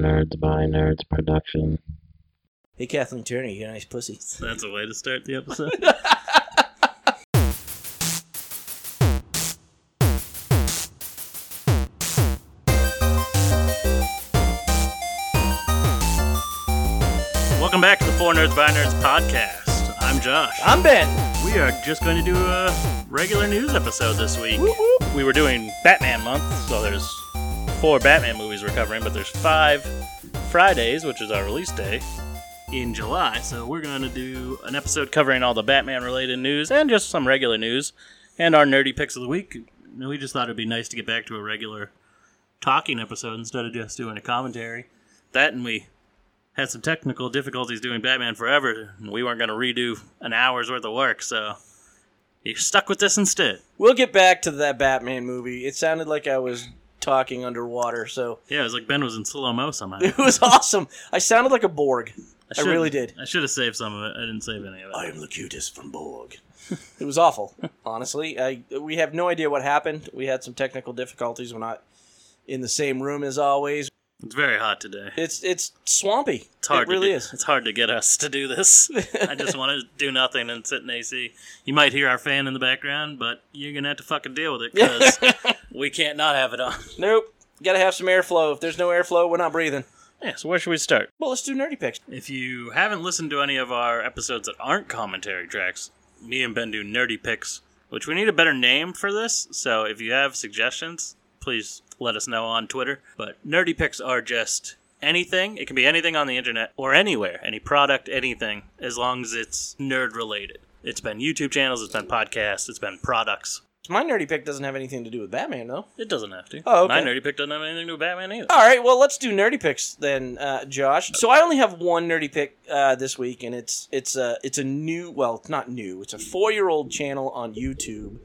Nerds by Nerds production. Hey, Kathleen Turner, you got nice pussy. That's a way to start the episode. Welcome back to the Four Nerds by Nerds podcast. I'm Josh. I'm Ben. We are just going to do a regular news episode this week. Whoop, whoop. We were doing Batman month, so there's four Batman movies we're covering, but there's five Fridays, which is our release day, in July. So we're going to do an episode covering all the Batman related news and just some regular news and our nerdy picks of the week. We just thought it'd be nice to get back to a regular talking episode instead of just doing a commentary. That and we had some technical difficulties doing Batman Forever, and we weren't going to redo an hour's worth of work, so you stuck with this instead. We'll get back to that Batman movie. It sounded like I was talking underwater, so Yeah, it was like Ben was in slow mo somehow. it was awesome. I sounded like a Borg. I, should- really did. I should have saved some of it. I didn't save any of it. I am Locutus of Borg. it was awful, honestly. I we have no idea what happened. We had some technical difficulties. We're not in the same room as always. It's very hot today. It's it's swampy. It's hard. It really to, is. It's hard to get us to do this. I just want to do nothing and sit in AC. You might hear our fan in the background, but you're gonna have to fucking deal with it because we can't not have it on. Nope. Got to have some airflow. If there's no airflow, we're not breathing. Yeah. So where should we start? Well, let's do nerdy picks. If you haven't listened to any of our episodes that aren't commentary tracks, me and Ben do nerdy picks, which we need a better name for this. So if you have suggestions, please let us know on Twitter. But nerdy picks are just anything. It can be anything on the internet or anywhere, any product, anything, as long as it's nerd related. It's been YouTube channels, it's been podcasts, it's been products. My nerdy pick doesn't have anything to do with Batman, though. It doesn't have to. Oh, okay. My nerdy pick doesn't have anything to do with Batman either. All right, well, let's do nerdy picks then, uh, Josh. So I only have one nerdy pick uh, this week, and it's it's a it's a new well, it's not new. It's a four year old channel on YouTube.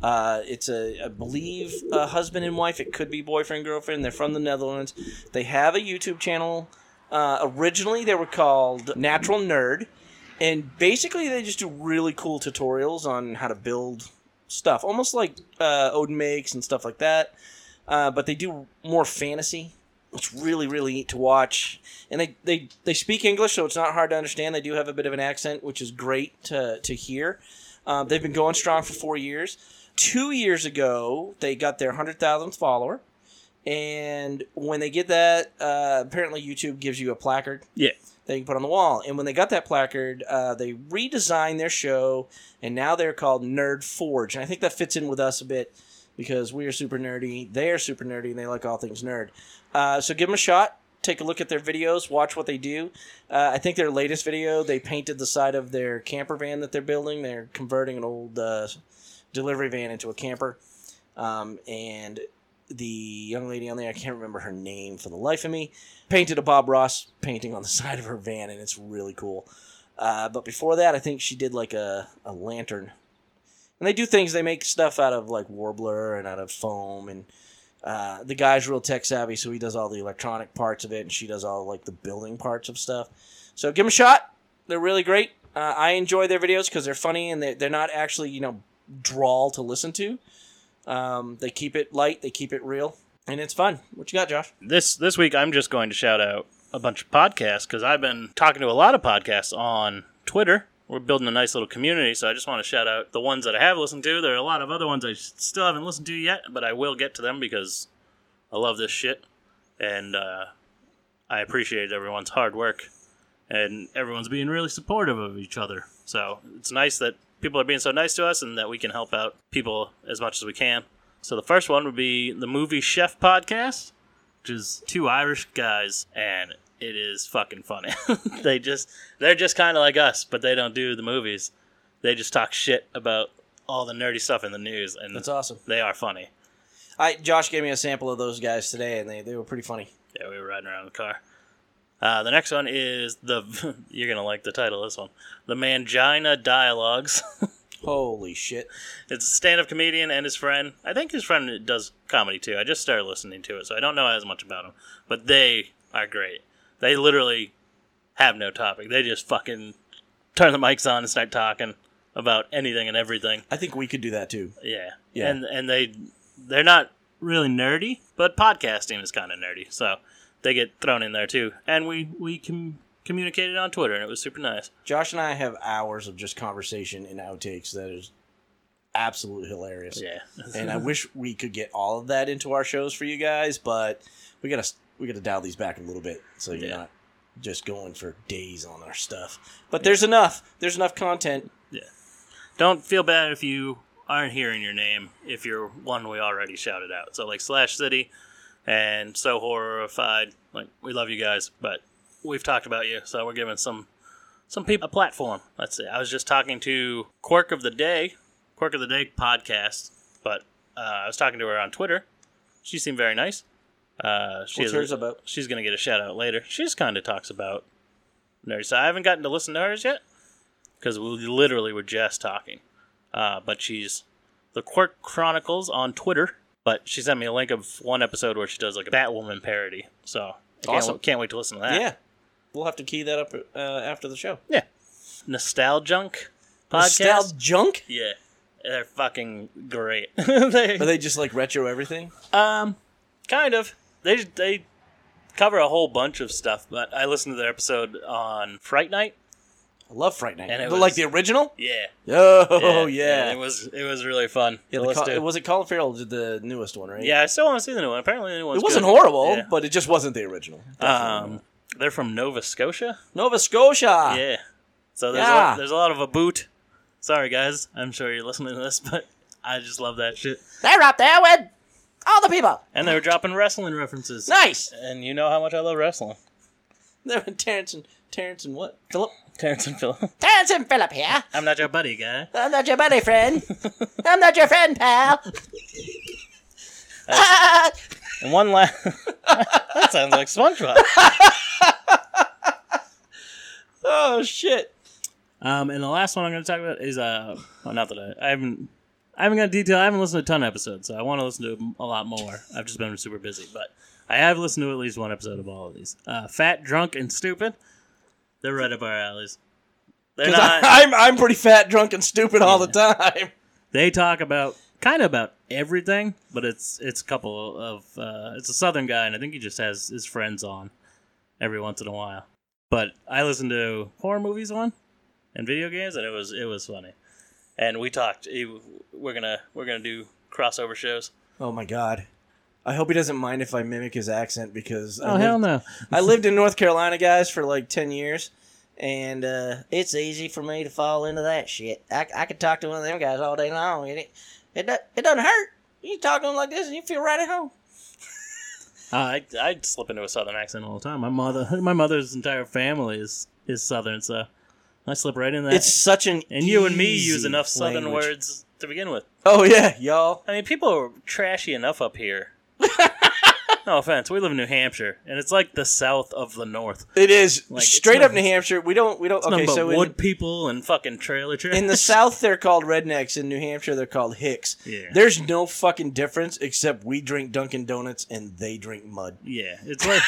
Uh, it's a I believe a husband and wife. It could be boyfriend girlfriend. They're from the Netherlands. They have a YouTube channel. Uh, originally, they were called Natural Nerd, and basically they just do really cool tutorials on how to build stuff, almost like uh, Odin makes and stuff like that. Uh, but they do more fantasy. It's really, really neat to watch. And they, they, they speak English, so it's not hard to understand. They do have a bit of an accent, which is great to, to hear. Um, they've been going strong for four years. Two years ago, they got their 100,000th follower. And when they get that, uh, apparently YouTube gives you a placard Yeah. that you can put on the wall. And when they got that placard, uh, they redesigned their show, and now they're called Nerd Forge. And I think that fits in with us a bit because we are super nerdy, they are super nerdy, and they like all things nerd. Uh, so give them a shot. Take a look at their videos, watch what they do. Uh, I think their latest video, they painted the side of their camper van that they're building. They're converting an old uh, delivery van into a camper. Um, and the young lady on there, I can't remember her name for the life of me, painted a Bob Ross painting on the side of her van, and it's really cool. Uh, but before that, I think she did like a, a lantern. And they do things, they make stuff out of like Worbla and out of foam. And uh, the guy's real tech savvy, so he does all the electronic parts of it, and she does all like the building parts of stuff. So give them a shot. They're really great. Uh, I enjoy their videos because they're funny and they're, they're not actually, you know, drawl to listen to. Um, they keep it light, they keep it real, and it's fun. What you got, Josh? this this week I'm just going to shout out a bunch of podcasts because I've been talking to a lot of podcasts on Twitter. We're building a nice little community, so I just want to shout out the ones that I have listened to. There are a lot of other ones I still haven't listened to yet, but I will get to them because I love this shit and uh, I appreciate everyone's hard work and everyone's being really supportive of each other. So it's nice that people are being so nice to us and that we can help out people as much as we can. So the first one would be the Movie Chef Podcast which is two Irish guys, and it is fucking funny. they just they're just kind of like us, but they don't do the movies. They just talk shit about all the nerdy stuff in the news, and That's awesome. they are funny. I Josh gave me a sample of those guys today, and they, they were pretty funny. Yeah, we were riding around in the car. Uh, the next one is the you're gonna like the title of this one, the Mangina Dialogues. Holy shit! It's a stand-up comedian and his friend. I think his friend does comedy too. I just started listening to it, so I don't know as much about him. But they are great. They literally have no topic. They just fucking turn the mics on and start talking about anything and everything. I think we could do that too. Yeah. Yeah. And and they they're not really nerdy, but podcasting is kind of nerdy. So they get thrown in there too. And we we com- communicated on Twitter, and it was super nice. Josh and I have hours of just conversation and outtakes that is absolutely hilarious. Yeah, and I wish we could get all of that into our shows for you guys, but we gotta we gotta dial these back a little bit so you're Yeah. not just going for days on our stuff. But there's enough. There's enough content. Yeah. Don't feel bad if you aren't hearing your name if you're one we already shouted out. So like Slash City and So Horrified, like we love you guys, but we've talked about you, so we're giving some some people a platform. Let's see. I was just talking to Quirk of the Day, Quirk of the Day podcast, but uh, I was talking to her on Twitter. She seemed very nice. Uh, she What's hers about? She's gonna get a shout out later. She just kind of talks about nerds. So I haven't gotten to listen to hers yet because we literally were just talking. Uh, but she's the Quirk Chronicles on Twitter. But she sent me a link of one episode where she does like a Batwoman parody. So I can't, Awesome. can't wait to listen to that. Yeah, we'll have to key that up uh, after the show. yeah. Nostalgunk podcast. Style junk? yeah, they're fucking great. they, Are they just like retro everything? Um, kind of. They they cover a whole bunch of stuff, but I listened to their episode on Fright Night. I love Fright Night. And it was- like the original? Yeah. Oh yeah. it was it was really fun. Yeah, to the Col- was it Colin Farrell did the newest one, right? yeah, I still want to see the new one. Apparently, the new It wasn't good. horrible, Yeah. but it just wasn't the original. Um, they're from Nova Scotia. Nova Scotia. Yeah. So there's a Yeah. lot, there's a lot of a boot. Sorry guys, I'm sure you're listening to this, but I just love that shit. They're up there with all the people. And they were dropping wrestling references. Nice. And you know how much I love wrestling. They're Terrence and Terrence and what? Philip. Terrence and Phil. Terrence and Philip here. I'm not your buddy, guy. I'm not your buddy friend. I'm not your friend, pal. And one last. that sounds like SpongeBob. oh shit. Um, and the last one I'm going to talk about is uh, well, not that I, I haven't, I haven't got detail. I haven't listened to a ton of episodes, so I want to listen to a lot more. I've just been super busy, but I have listened to at least one episode of all of these. Uh, Fat, drunk, and stupid. They're right up our alleys. They're not. I, I'm I'm pretty fat, drunk, and stupid all the time. they talk about kind of about everything, but it's it's a couple of uh, it's a southern guy, and I think he just has his friends on every once in a while. But I listened to horror movies one and video games, and it was it was funny. And we talked. We're gonna we're gonna do crossover shows. Oh my god. I hope he doesn't mind if I mimic his accent because I Oh lived, hell no! I lived in North Carolina, guys, for like ten years, and uh, it's easy for me to fall into that shit. I, I could talk to one of them guys all day long, and it it, it doesn't hurt. You talk to them like this, and you feel right at home. Uh, I I slip into a southern accent all the time. My mother my mother's entire family is is southern, so I slip right in that. It's such an and you and me use enough southern language. words to begin with. Oh yeah, y'all. I mean, people are trashy enough up here. No offense, we live in New Hampshire, and it's like the south of the north. It is Like, it's straight up New Hampshire. We don't. We don't. It's okay, nothing but so wood in, people and fucking trailer trash. in the South they're called rednecks. In New Hampshire they're called hicks. Yeah. There's no fucking difference except we drink Dunkin' Donuts and they drink mud. yeah, it's like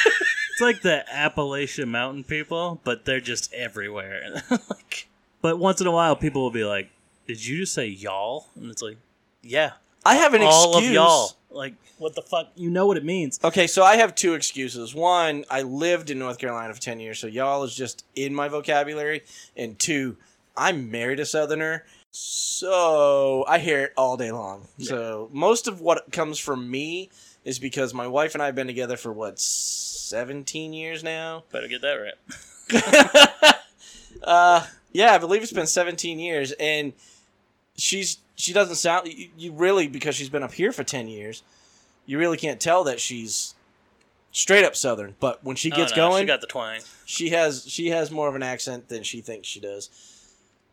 it's like the Appalachian Mountain people, but they're just everywhere. like, but once in a while, people will be like, "Did you just say y'all?" And it's like, "Yeah, I have an all excuse. of y'all." Like, what the fuck? You know what it means? Okay, so I have two excuses. One, I lived in North Carolina for 10 years, so y'all is just in my vocabulary. And two, I'm married a Southerner, so I hear it all day long. So most of what comes from me is because my wife and I have been together for what, 17 years now? Better get that right. uh, yeah, I believe it's been 17 years, and she's she doesn't sound you, you really because she's been up here for 10 years. You really can't tell that she's straight up Southern, but when she Oh, gets no, going, she got the twang. she has she has more of an accent than she thinks she does.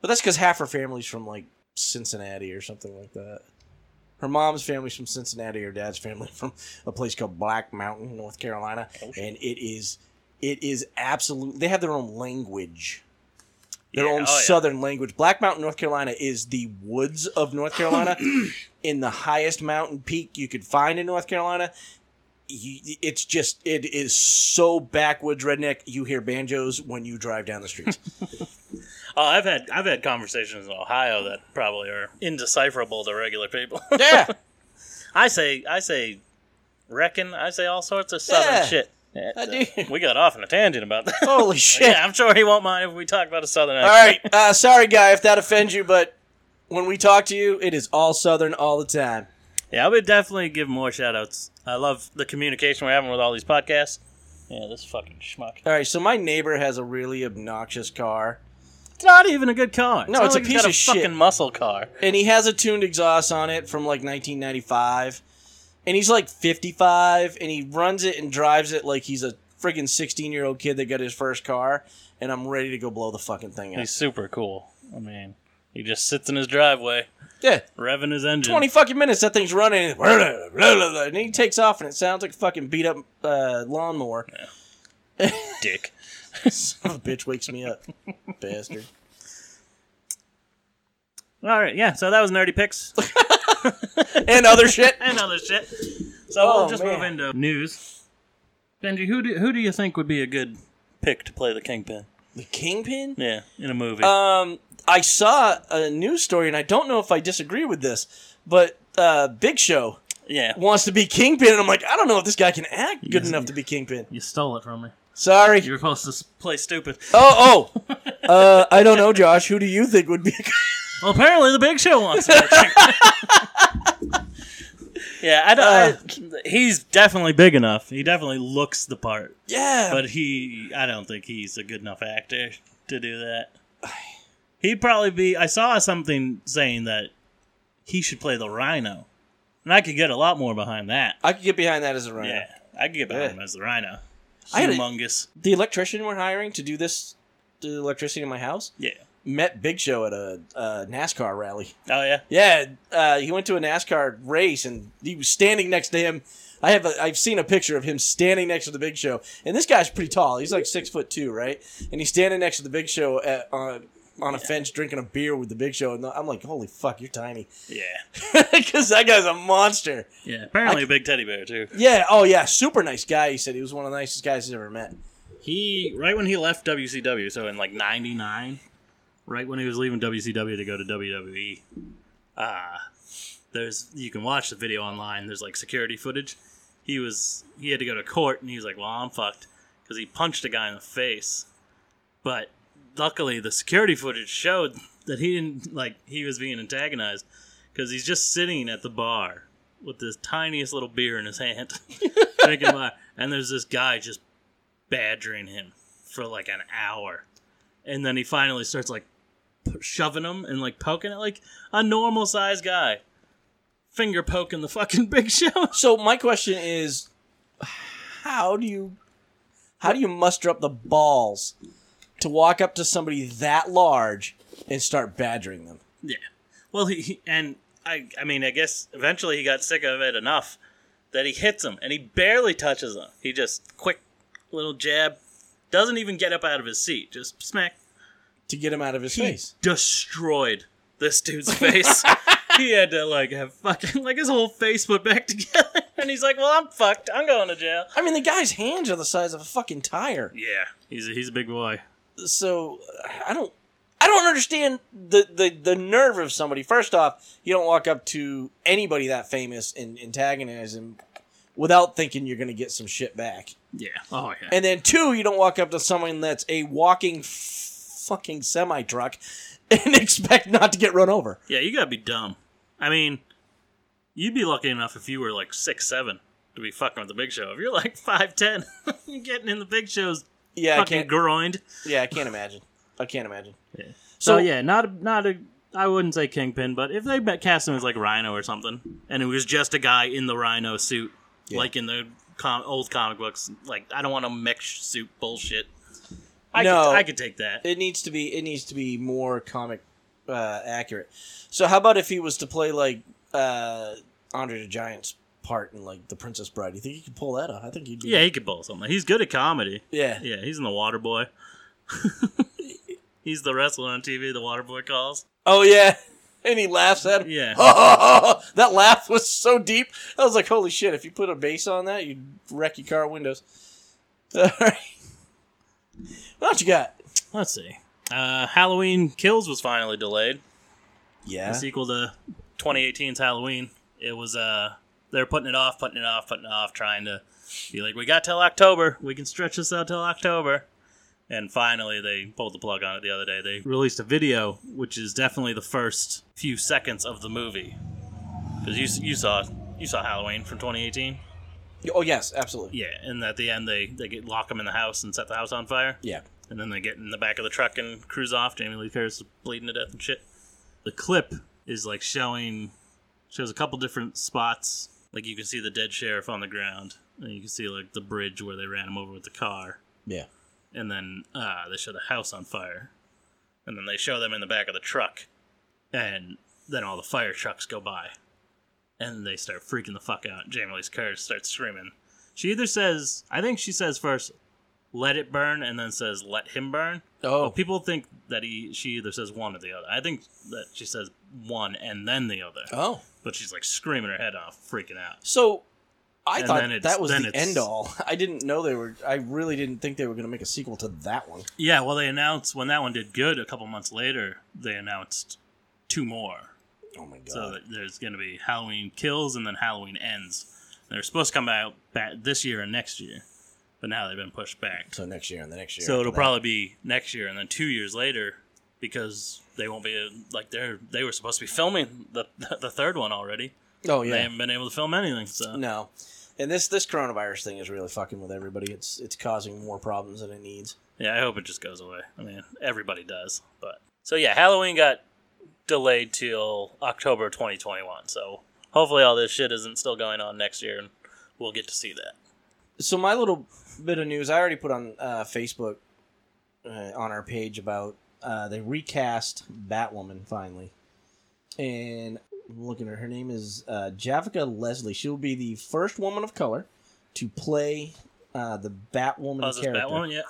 But that's because half her family's from like Cincinnati or something like that. Her mom's family's from Cincinnati. Her dad's family from a place called Black Mountain, North Carolina, Oh, and it is it is absolute. They have their own language, their Yeah, own oh, yeah. Southern language. Black Mountain, North Carolina, is the woods of North Carolina, in the highest mountain peak you could find in North Carolina it's just it is so backwoods redneck. You hear banjos when you drive down the streets. Oh, I've had I've had conversations in Ohio that probably are indecipherable to regular people. yeah, I say I say reckon. I say all sorts of southern Yeah. shit. I do. We got off on a tangent about that. Holy shit! yeah, I'm sure he won't mind if we talk about a southern All accent. right, uh, sorry, guy, if that offends you, but when we talk to you, it is all Southern all the time. Yeah, I would definitely give more shout outs. I love the communication we're having with all these podcasts. Yeah, this fucking schmuck. All right, so my neighbor has a really obnoxious car, It's not even a good car. No, it's a like piece got of shit. fucking muscle car. and he has a tuned exhaust on it from like 1995, and he's like 55, and he runs it and drives it like he's a friggin' 16 year old kid that got his first car, and I'm ready to go blow the fucking thing up. He's super cool. I mean, he just sits in his driveway, Yeah, revving his engine. 20 fucking minutes that thing's running, and, he takes off, and it sounds like a fucking beat up uh, lawnmower. dick. Son of a bitch wakes me up, bastard. All right, yeah. So that was nerdy picks And other shit. and other shit. So Oh, we'll just man. move into news. Benji, who do who do you think would be a good pick to play the kingpin? The Kingpin? Yeah, in a movie. Um, I saw a news story, and I don't know if I disagree with this, but uh, Big Show yeah, wants to be Kingpin, and I'm like, I don't know if this guy can act good Yes. enough to be Kingpin. you stole it from me. Sorry. You were supposed to play stupid. Oh, oh. Uh, I don't know, Josh. Who do you think would be? Well, apparently the Big Show wants to. yeah, I don't. I, uh, he's definitely big enough. He definitely looks the part, yeah, but he. I don't think he's a good enough actor to do that. He'd probably be. I saw something saying that he should play the Rhino, and I could get a lot more behind that. I could get behind that as a Rhino. Yeah, I could get behind Yeah. him as the Rhino. I had a- Humongous. The electrician we're hiring to do this, the electricity in my house, Yeah. Met Big Show at a, a NASCAR rally. Oh yeah. Yeah, uh, he went to a NASCAR race and he was standing next to him. I have a, I've seen a picture of him standing next to the Big Show, and this guy's pretty tall. He's like six foot two, right? And he's standing next to the Big Show at, on on a fence drinking a beer with the Big Show, and I'm like, holy fuck, you're tiny, Yeah. because that guy's a monster. Yeah. Apparently a big teddy bear too. Yeah, oh yeah, super nice guy. He said he was one of the nicest guys he's ever met. He right when he left WCW, so in like '99, right when he was leaving WCW to go to WWE. Uh there's you can watch the video online. There's like security footage. He was he had to go to court, and he was like, "Well, I'm fucked," because he punched a guy in the face. But luckily, the security footage showed that he didn't like he was being antagonized because he's just sitting at the bar with this tiniest little beer in his hand, drinking and there's this guy just badgering him for like an hour, and then he finally starts like shoving him and like poking it like a normal sized guy, finger poking the fucking Big Show. So my question is, how do you how do you muster up the balls to walk up to somebody that large and start badgering them? Yeah. Well, he, he and I I mean I guess eventually he got sick of it enough that he hits him and he barely touches him. He just quick little jab, doesn't even get up out of his seat, just smack. to get him out of his He face. destroyed this dude's face. he had to like have fucking like his whole face put back together, and he's like, "Well, I'm fucked. I'm going to jail." I mean, the guy's hands are the size of a fucking tire. Yeah, he's a, he's a big boy. So I don't, I don't understand the, the the nerve of somebody. First off, you don't walk up to anybody that famous and antagonize him without thinking you're going to get some shit back. Yeah. Oh yeah. And then two, you don't walk up to someone that's a walking f- fucking semi truck and expect not to get run over. Yeah, you gotta be dumb. I mean, you'd be lucky enough if you were like six seven to be fucking with the Big Show. If you're like five ten, you're getting in the Big Show's Yeah, I fucking can't. groined. Yeah, I can't imagine. I can't imagine. Yeah. So- So, yeah, not a, not a. I wouldn't say Kingpin, but if they cast him as like Rhino or something, and it was just a guy in the Rhino suit, Yeah. like in the com- old comic books, like I don't want a mech suit bullshit. I No. could, I could take that. It needs to be. It needs to be more comic uh, accurate. So how about if he was to play like uh, Andre the Giant's part in like The Princess Bride? You think he could pull that off? I think he'd be. Yeah, he could pull something. He's good at comedy. Yeah. Yeah, he's in the Water Boy. he's the wrestler on TV. The Water Boy calls. Oh yeah. And he laughs at him. Yeah. that laugh was so deep. I was like, "Holy shit!" If you put a bass on that, you'd wreck your car windows. All right. What else you got? Let's see. Uh, Halloween Kills was finally delayed. Yeah. The sequel to 2018's Halloween. It was uh they're putting it off, putting it off, putting it off, trying to Be like, we got till October. We can stretch this out till October. And finally, they pulled the plug on it the other day. They released a video, which is definitely the first few seconds of the movie. Because you, you saw you saw Halloween from 2018. Oh yes, absolutely. Yeah, and at the end they they get lock him in the house and set the house on fire. Yeah. and then they get in the back of the truck and cruise off. Jamie Lee Curtis is bleeding to death and shit. The clip is like showing shows a couple different spots. Like you can see the dead sheriff on the ground, and you can see like the bridge where they ran him over with the car, Yeah. And then uh, they show the house on fire, and then they show them in the back of the truck, and then all the fire trucks go by, and they start freaking the fuck out. Jamie Lee Curtis starts screaming. She either says, I think she says first, "Let it burn," and then says, "Let him burn." Oh, Well, people think that he she either says one or the other. I think that she says one and then the other. oh. But she's like screaming her head off, freaking out. So I And thought that was the it's- end all. I didn't know they were. I really didn't think they were going to make a sequel to that one. Yeah, well, they announced when that one did good a couple months later. They announced two more. Oh my god. So there's going to be Halloween Kills and then Halloween Ends. They're supposed to come out this year and next year, but now they've been pushed back. So next year and the next year. So it'll that. probably be next year and then two years later because they won't be like they're they were supposed to be filming the the third one already. Oh yeah, They haven't been able to film anything. So No. And this this coronavirus thing is really fucking with everybody. It's it's causing more problems than it needs. yeah, I hope it just goes away. I mean, everybody does, but so yeah, Halloween got delayed till October 2021. So hopefully all this shit isn't still going on next year, and we'll get to see that. So my little bit of news I already put on uh, Facebook uh, on our page about uh, they recast Batwoman finally, and I'm looking at her. Her name is uh, Javicia Leslie. She will be the first woman of color to play uh, the Batwoman Oh, character. Batwoman? Yeah.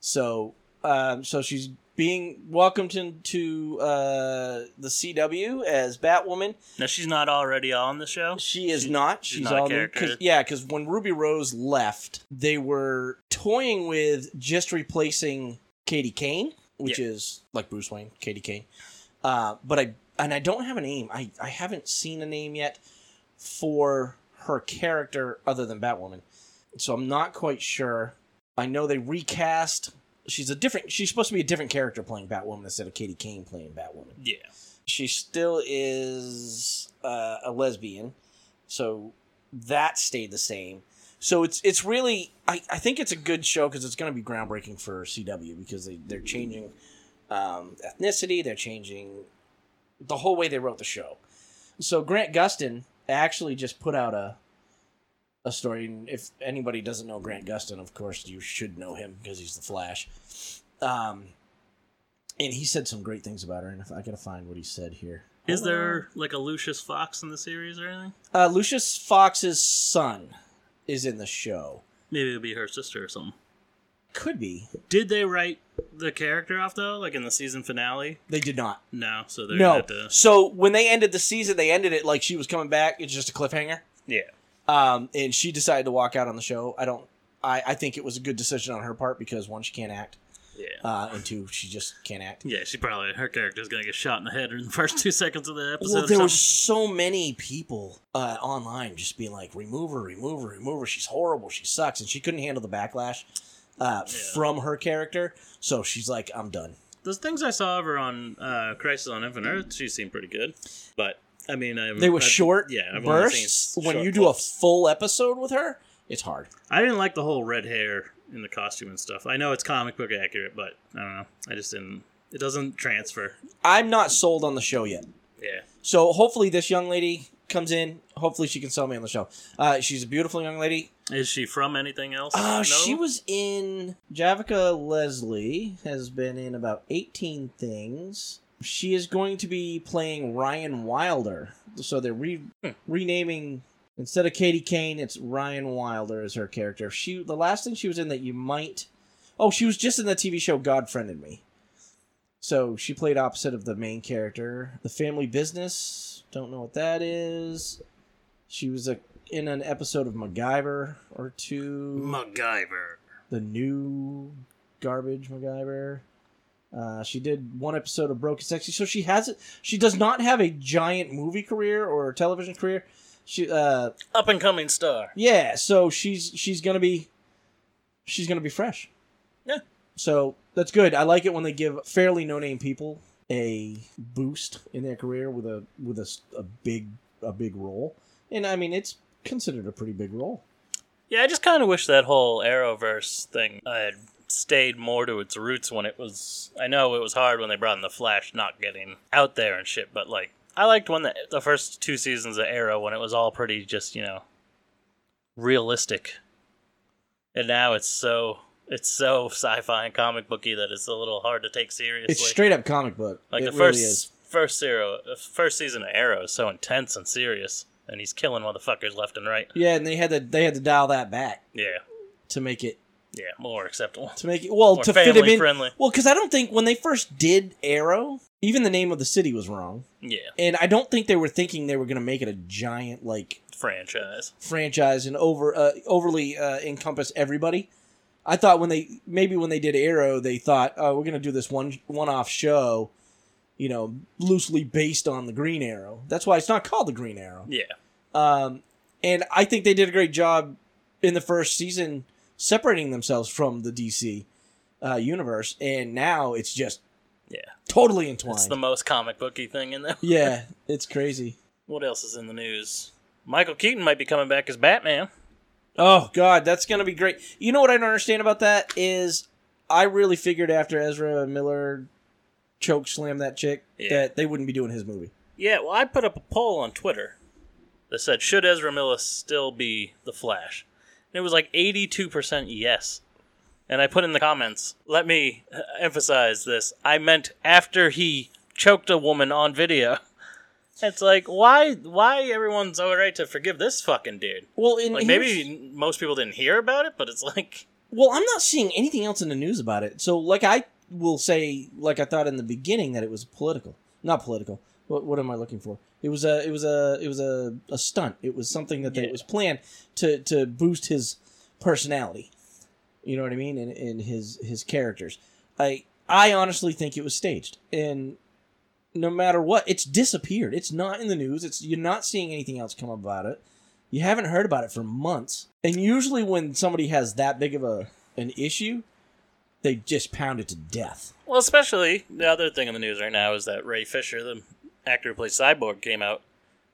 So, um, so she's being welcomed into uh, the CW as Batwoman. Now she's not already on the show. She is She- not. she's She's, not new. character. 'cause- yeah, because when Ruby Rose left, they were toying with just replacing Katie Kane, which Yeah. is like Bruce Wayne, Katie Kane. Uh, but I and I don't have a name. I I haven't seen a name yet for her character other than Batwoman, so I'm not quite sure. I know they recast. She's a different. She's supposed to be a different character playing Batwoman instead of Katie Kane playing Batwoman Yeah. she still is uh, a lesbian so that stayed the same so it's it's really i, I think it's a good show because it's going to be groundbreaking for cw because they, they're changing um, ethnicity they're changing the whole way they wrote the show so grant gustin actually just put out a a story and if anybody doesn't know grant gustin of course you should know him because he's the flash um, and he said some great things about her and if i gotta find what he said here Is there like a Lucius Fox in the series or anything? uh, Lucius Fox's son is in the show. Maybe it'll be her sister or something. Could be. Did they write the character off though, like in the season finale? They did not. No, so they're No. gonna. So when they ended the season, they ended it like she was coming back. It's just a cliffhanger. Yeah, Um, and she decided to walk out on the show. I don't. I, I think it was a good decision on her part because one, she can't act, yeah, uh, and two, she just can't act. yeah. She probably her character's gonna get shot in the head in the first two seconds of the episode. Well, there were so many people uh, online just being like, "Remove her, remove her, remove her. She's horrible. She sucks," and she couldn't handle the backlash uh, from her character. So she's like, "I'm done." Those things I saw of her on uh, Crisis on Infinite Earth, she seemed pretty good. But I mean, I, They were I, short Yeah, I've bursts. When short you do a full episode with her, it's hard. I didn't like the whole red hair in the costume and stuff. I know it's comic book accurate, but I don't know. I just didn't. It doesn't transfer. I'm not sold on the show yet. Yeah. So hopefully this young lady comes in. Hopefully she can sell me on the show. Uh, she's a beautiful young lady. Is she from anything else? Uh, No? She was in Javicia Leslie has been in about 18 things. She is going to be playing Ryan Wilder. So they're re- Hmm. renaming instead of Katie Kane, it's Ryan Wilder as her character. She the last thing she was in that you might Oh, she was just in the TV show God Friended Me. So she played opposite of the main character. The Family Business, don't know what that is. She was a in an episode of MacGyver or two MacGyver. the new garbage MacGyver. Uh, she did one episode of Broken Sexy, so she has it. She does not have a giant movie career or television career. She uh Up and coming star. yeah, so she's she's gonna be she's gonna be fresh. Yeah. So that's good. I like it when they give fairly no name people a boost in their career with a with a, a big a big role. And I mean it's considered a pretty big role. Yeah, I just kind of wish that whole Arrowverse thing had stayed more to its roots when it was. I know it was hard when they brought in the Flash, not getting out there and shit. But like, I liked when the the first two seasons of Arrow when it was all pretty just you know realistic, and now it's so it's so sci-fi and comic booky that it's a little hard to take seriously. It's straight up comic book. like it the really first is. first zero, first season of Arrow is so intense and serious, and he's killing motherfuckers left and right. Yeah, and they had to they had to dial that back Yeah, to make it yeah, more acceptable. to make it well More to fit him in. friendly. Well, because I don't think when they first did Arrow, even the name of the city was wrong, Yeah, and I don't think they were thinking they were going to make it a giant like franchise. franchise and over uh, overly uh, encompass everybody. I thought when they maybe when they did Arrow, they thought, oh, we're going to do this one one off show, you know, loosely based on the Green Arrow. That's why it's not called the Green Arrow. Yeah, Um, and I think they did a great job in the first season separating themselves from the DC uh, universe, and now it's just yeah. totally entwined. It's the most comic booky thing in there. yeah, it's crazy. What else is in the news? Michael Keaton might be coming back as Batman. Oh God, that's gonna be great. You know what I don't understand about that is, I really figured after Ezra Miller choke slam that chick Yeah. that they wouldn't be doing his movie. Yeah, well, I put up a poll on Twitter that said, "Should Ezra Miller still be the Flash?" And it was like eighty-two percent yes. And I put in the comments, "Let me uh, emphasize this. I meant after he choked a woman on video." It's like why why everyone's all right to forgive this fucking dude? Well, Like maybe most people didn't hear about it, but it's like Well, I'm not seeing anything else in the news about it. So, like, I will say, like I thought in the beginning, that it was political, not political. What, what am I looking for? It was a, it was a, it was a, a stunt. It was something that they, Yeah. it was planned to to boost his personality. You know what I mean? And, and his his characters. I I honestly think it was staged, and no matter what, it's disappeared. It's not in the news. It's you're not seeing anything else come about it. You haven't heard about it for months. And usually when somebody has that big of a an issue, they just pound it to death. Well, especially the other thing in the news right now is that Ray Fisher, the actor who plays Cyborg, came out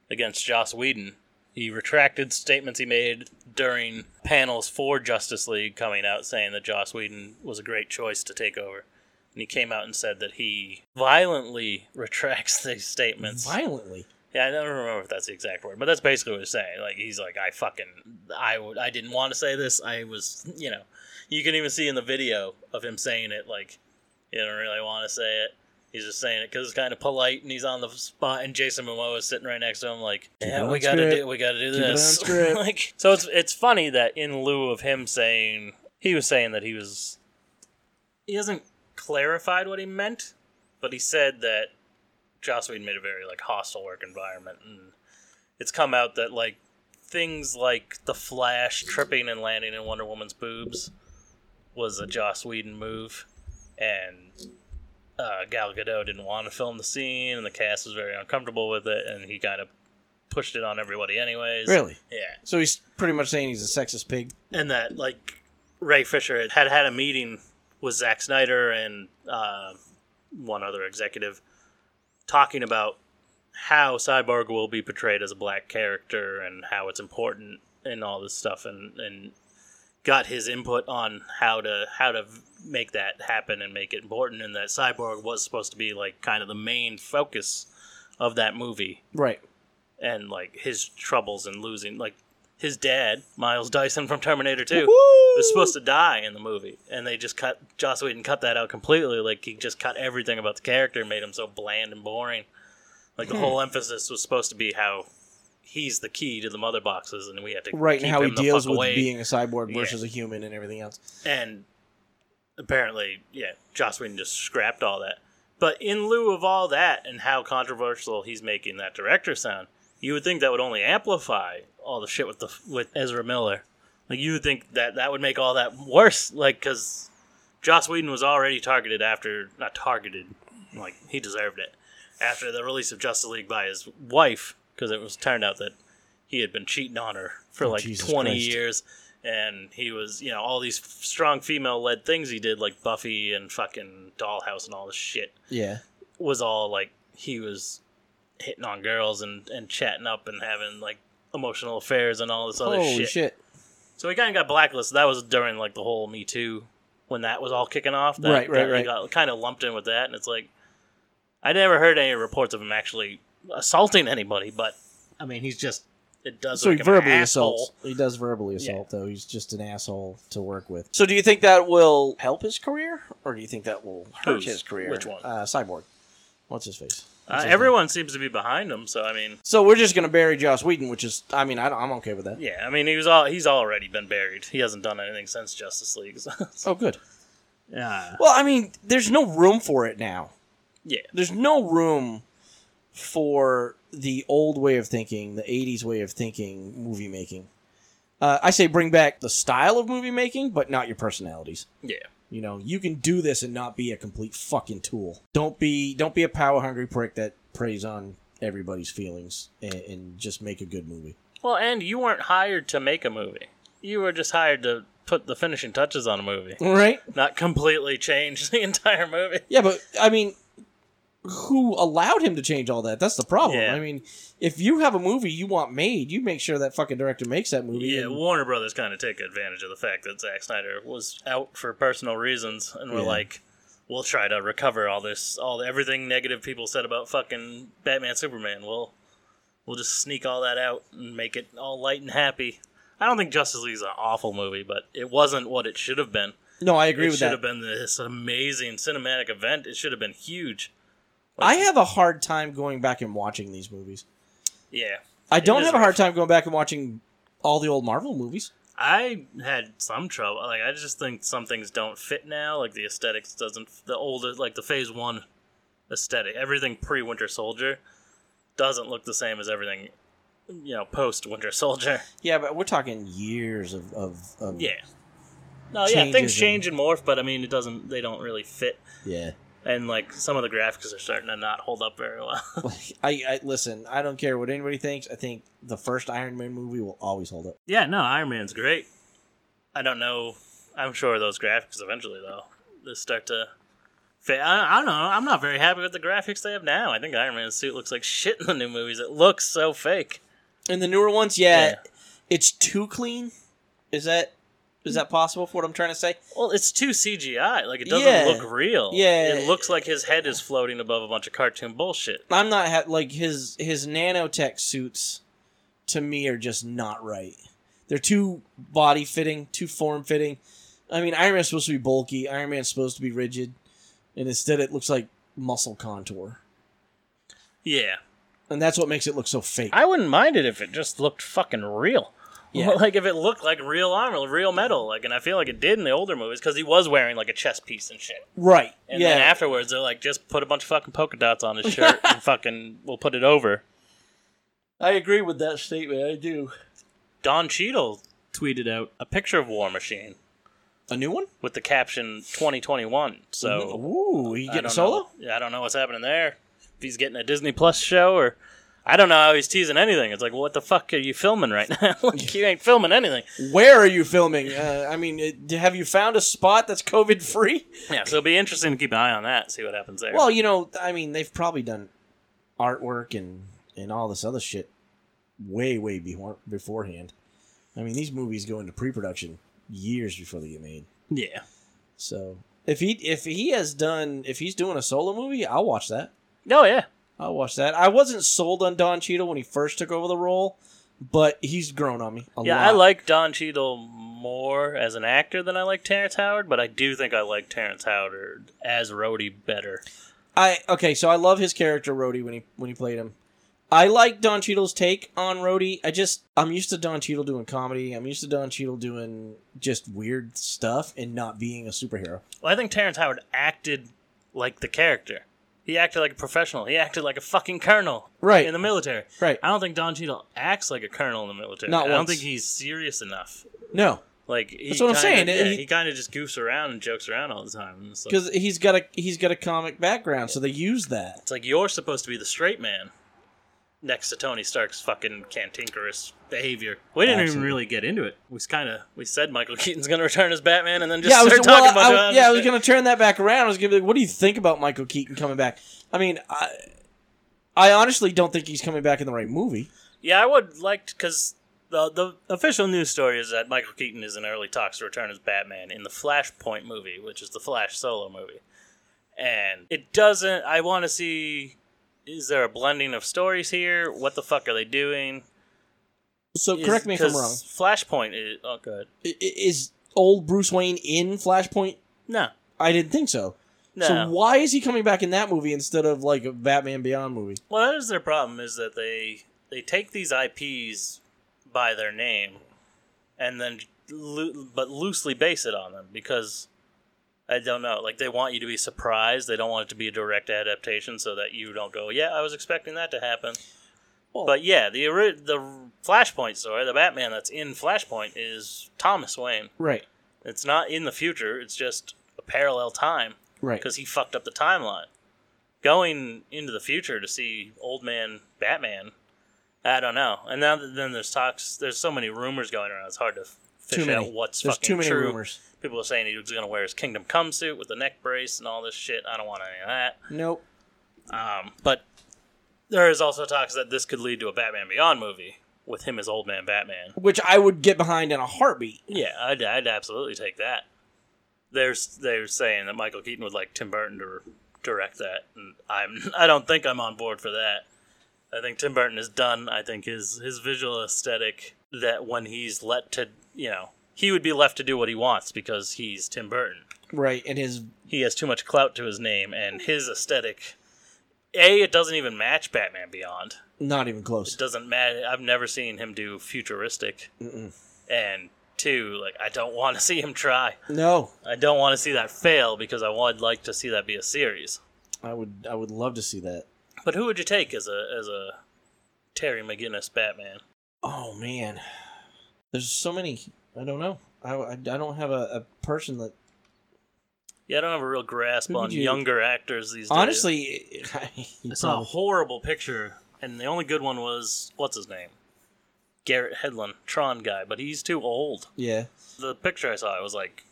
against Joss Whedon. He retracted statements he made during panels for Justice League, coming out saying that Joss Whedon was a great choice to take over. And he came out and said that he violently retracts these statements. Violently. Yeah, I don't remember if that's the exact word, but that's basically what he's saying. Like he's like, I fucking, I I didn't want to say this. I was, you know, you can even see in the video of him saying it, like he didn't really want to say it. He's just saying it because it's kind of polite, and he's on the spot. And Jason Momoa is sitting right next to him, like, yeah, we gotta script. do, we gotta do Keep this. like, so it's it's funny that in lieu of him saying, he was saying that he was, he hasn't clarified what he meant, but he said that Joss Whedon made a very like hostile work environment, and it's come out that like things like the Flash tripping and landing in Wonder Woman's boobs was a Joss Whedon move, and uh, Gal Gadot didn't want to film the scene, and the cast was very uncomfortable with it, and he kind of pushed it on everybody anyways. Really? Yeah, So he's pretty much saying he's a sexist pig. and that like Ray Fisher had had, a meeting with Zack Snyder and uh, one other executive talking about how Cyborg will be portrayed as a black character and how it's important and all this stuff and and got his input on how to how to make that happen and make it important and that Cyborg was supposed to be like kind of the main focus of that movie Right. and like his troubles and losing like his dad Miles Dyson from Terminator 2 Woo! was supposed to die in the movie, and they just cut Joss Whedon cut that out completely. Like he just cut everything about the character, and made him so bland and boring. Like Hmm. the whole emphasis was supposed to be how he's the key to the mother boxes, and we have to Right, and how he deals with away. being a cyborg Yeah. versus a human and everything else. And apparently, yeah, Joss Whedon just scrapped all that. But in lieu of all that, and how controversial he's making that director sound, you would think that would only amplify all the shit with the with Ezra Miller. Like you would think that that would make all that worse. Like because Joss Whedon was already targeted after not targeted, like he deserved it after the release of Justice League by his wife because it was turned out that he had been cheating on her for Oh, like Jesus 20 Christ. years. And he was, you know, all these strong female led things he did, like Buffy and fucking Dollhouse and all this shit, Yeah. was all like he was hitting on girls and, and chatting up and having like emotional affairs and all this other Holy shit. shit. So he kind of got blacklisted. That was during like the whole Me Too when that was all kicking off. That, Right, right, that he right. got kind of lumped in with that, and it's like I never heard any reports of him actually assaulting anybody, but I mean he's just it does So make he him verbally assaults. He does verbally Yeah. assault, though. He's just an asshole to work with. So, do you think that will help his career, or do you think that will hurt Whose? his career? Which one? Uh, Cyborg. What's his face? Uh, his everyone seems to be behind him, so I mean. So we're just gonna bury Joss Whedon, which is, I mean, I I'm okay with that. yeah, I mean he was all he's already been buried. He hasn't done anything since Justice League. so- Oh, good. yeah, Well, I mean, there's no room for it now. yeah, There's no room for the old way of thinking, the 80s way of thinking, movie making. Uh, I say bring back the style of movie making, but not your personalities. yeah. You know, you can do this and not be a complete fucking tool. Don't be don't be a power hungry prick that preys on everybody's feelings and, and just make a good movie. Well, and you weren't hired to make a movie. You were just hired to put the finishing touches on a movie, Right? not completely change the entire movie. Yeah, but I mean, who allowed him to change all that? That's the problem. Yeah. I mean, if you have a movie you want made, you make sure that fucking director makes that movie. Yeah, and- Warner Brothers kind of take advantage of the fact that Zack Snyder was out for personal reasons, and we're Yeah. like, we'll try to recover all this, all everything negative people said about fucking Batman Superman. We'll we'll just sneak all that out and make it all light and happy. I don't think Justice League is an awful movie, but it wasn't what it should have been. no, I agree it with that. It should have been this amazing cinematic event. It should have been huge. I have a hard time going back and watching these movies. Yeah, I don't have a hard time going back and watching all the old Marvel movies. I had some trouble. Like I just think some things don't fit now. Like the aesthetics doesn't. The older, like the Phase One aesthetic, everything pre Winter Soldier doesn't look the same as everything, you know, post Winter Soldier. Yeah, but we're talking years of of, of Yeah. No, yeah, things change and morph, but I mean, it doesn't. They don't really fit, yeah. And like some of the graphics are starting to not hold up very well. I, I listen. I don't care what anybody thinks. I think the first Iron Man movie will always hold up. yeah, no, Iron Man's great. I don't know. I'm sure those graphics eventually though they start to. I, I don't know. I'm not very happy with the graphics they have now. I think Iron Man's suit looks like shit in the new movies. It looks so fake. In the newer ones, yeah, Yeah. it's too clean. Is that is that possible for what I'm trying to say? Well, it's too CGI. Like it doesn't Yeah. look real. Yeah. it looks like his head is floating above a bunch of cartoon bullshit. I'm not ha- like his his nanotech suits. To me, are just not right. They're too body fitting, too form fitting. I mean, Iron Man's supposed to be bulky. Iron Man's supposed to be rigid, and instead it looks like muscle contour, Yeah, and that's what makes it look so fake. I wouldn't mind it if it just looked fucking real. Yeah. like if it looked like real armor, real metal. Like, and I feel like it did in the older movies because he was wearing like a chest piece and shit. right? And yeah. then afterwards, they're like, just put a bunch of fucking polka dots on his shirt and fucking we'll put it over. I agree with that statement. I do. Don Cheadle tweeted out a picture of War Machine A new one? with the caption 2021. So Ooh, he getting don't solo? know. Yeah, I don't know what's happening there. If he's getting a Disney Plus show or I don't know how he's teasing anything. It's like, well, what the fuck are you filming right now? like, you ain't filming anything. Where are you filming? Uh, I mean, it, have you found a spot that's COVID free? Yeah, so it'll be interesting to keep an eye on that, see what happens there. Well, you know, I mean, they've probably done artwork and and all this other shit way, way before, beforehand. I mean, these movies go into pre-production years before they get made. yeah. So if he if he has done if he's doing a solo movie, I'll watch that. Oh yeah. I'll watch that. I wasn't sold on Don Cheadle when he first took over the role, but he's grown on me. A Yeah, lot. I like Don Cheadle more as an actor than I like Terrence Howard, but I do think I like Terrence Howard as Rhodey better. I okay, so I love his character Rhodey when he when he played him. I like Don Cheadle's take on Rhodey. I just I'm used to Don Cheadle doing comedy. I'm used to Don Cheadle doing just weird stuff and not being a superhero. Well, I think Terrence Howard acted like the character. He acted like a professional. He acted like a fucking colonel Right. in the military. Right. I don't think Don Cheadle acts like a colonel in the military. Not I don't once. think he's serious enough. No, Like he That's what I'm kinda- saying. Yeah, He- he, kind of just goofs around and jokes around all the time. And It's like, because he's got a he's got a comic background, so they use that. it's like you're supposed to be the straight man. Next to Tony Stark's fucking cantankerous behavior. We didn't even really get into it. We kind of we said Michael Keaton's going to return as Batman, and then just yeah, I was, started well, talking about I- it. yeah, I was going to turn that back around. I was going to be like, what do you think about Michael Keaton coming back? I mean, I, I honestly don't think he's coming back in the right movie. Yeah, I would like because the the official news story is that Michael Keaton is in early talks to return as Batman in the Flashpoint movie, which is the Flash solo movie. And it doesn't. I want to see. Is there a blending of stories here? What the fuck are they doing? So Is- correct me if I'm wrong. Flashpoint is. Oh, good. Is old Bruce Wayne in Flashpoint? No, I didn't think so. no. So why is he coming back in that movie instead of like a Batman Beyond movie? Well, that is their problem is that they they take these IPs by their name, and then loo- but loosely base it on them because I don't know. Like they want you to be surprised. They don't want it to be a direct adaptation, so that you don't go, "Yeah, I was expecting that to happen." Well- but yeah, the the Flashpoint story, the Batman that's in Flashpoint is Thomas Wayne. Right, It's not in the future. It's just a parallel time right. because he fucked up the timeline. Going into the future to see old man Batman, I don't know. And now then there's talks, there's so many rumors going around. It's hard to fish out what's There's fucking too many true. rumors. People are saying he was going to wear his Kingdom Come suit with the neck brace and all this shit. I don't want any of that. Nope. Um, but there is also talks that this could lead to a Batman Beyond movie with him as old man Batman. Which I would get behind in a heartbeat. Yeah, I'd, I'd absolutely take that. There's they're saying that Michael Keaton would like Tim Burton to direct that, and I'm I don't think I'm on board for that. I think Tim Burton is done. I think his his visual aesthetic that when he's let to you know he would be left to do what he wants because he's Tim Burton. Right, and his He has too much clout to his name, and his aesthetic. A, it doesn't even match Batman Beyond. not even close. It doesn't matter. I've never seen him do futuristic. And two, like I don't want to see him try. No, I don't want to see that fail because I would like to see that be a series. I would I would love to see that. But who would you take as a as a Terry McGinnis Batman? Oh man, there's so many. I don't know. I, I, I don't have a, a person that Yeah, I don't have a real grasp Who on you- younger actors these days. honestly. you I saw a horrible picture, and the only good one was what's his name, Garrett Hedlund, Tron guy, but he's too old. yeah, The picture I saw, it was like,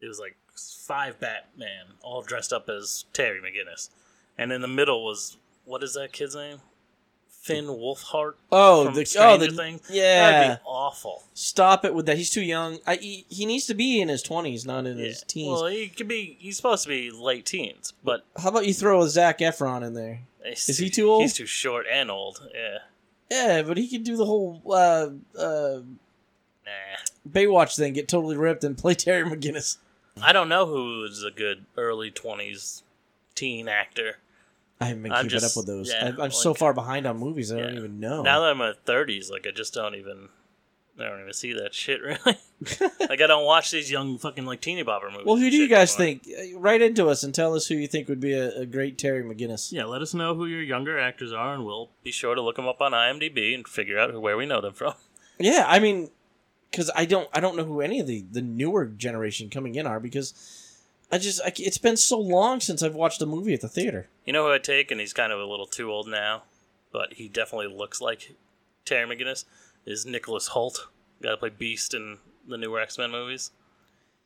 it was like five Batman all dressed up as Terry McGinnis, and in the middle was what is that kid's name? Finn Wolfhard. Oh, the- oh, the- Things. yeah. that'd be awful. stop it with that. He's too young. I, he, he needs to be in his twenties, not in his Yeah. teens. Well, he could be. He's supposed to be late teens, but How about you throw a Zac Efron in there? is Is he too old? He's too short and old. Yeah, Yeah, but he could do the whole uh, uh, nah. Baywatch thing, get totally ripped, and play Terry McGinnis. I don't know who is a good early twenties teen actor. I haven't been I'm keeping just- up with those. yeah, I, I'm so like- far behind on movies. I don't Yeah. even know. Now that I'm in my thirties, like I just don't even. I don't even see that shit really. like I don't watch these young fucking like teeny bopper movies. well, who and do you shit guys anymore. think? Uh, Write into us and tell us who you think would be a, a great Terry McGinnis. Yeah, let us know who your younger actors are, and we'll be sure to look them up on IMDb and figure out where we know them from. Yeah, I mean, because I don't, I don't know who any of the the newer generation coming in are because I just, I, it's been so long since I've watched a movie at the theater. You know who I'd take, and he's kind of a little too old now, but he definitely looks like Terry McGinnis, is Nicholas Hoult. Got to play Beast in the newer X Men movies.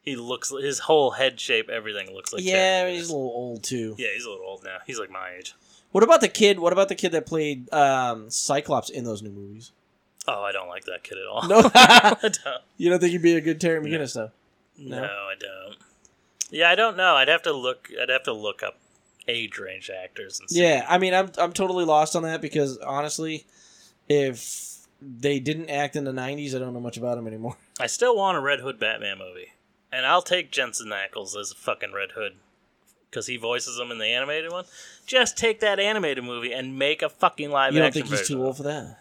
He looks, his whole head shape, everything looks like yeah, Terry he's McGinnis. a little old too. Yeah, he's a little old now. He's like my age. What about the kid? What about the kid that played um, Cyclops in those new movies? Oh, I don't like that kid at all. No, I don't. you don't think he'd be a good Terry McGinnis though? No, No? I don't. Yeah, I don't know. I'd have to look. I'd have to look up age range actors and see. Yeah, I mean, I'm I'm totally lost on that because honestly, if they didn't act in the '90s, I don't know much about them anymore. I still want a Red Hood Batman movie, and I'll take Jensen Ackles as a fucking Red Hood because he voices him in the animated one. Just take that animated movie and make a fucking live You don't think he's too old for that?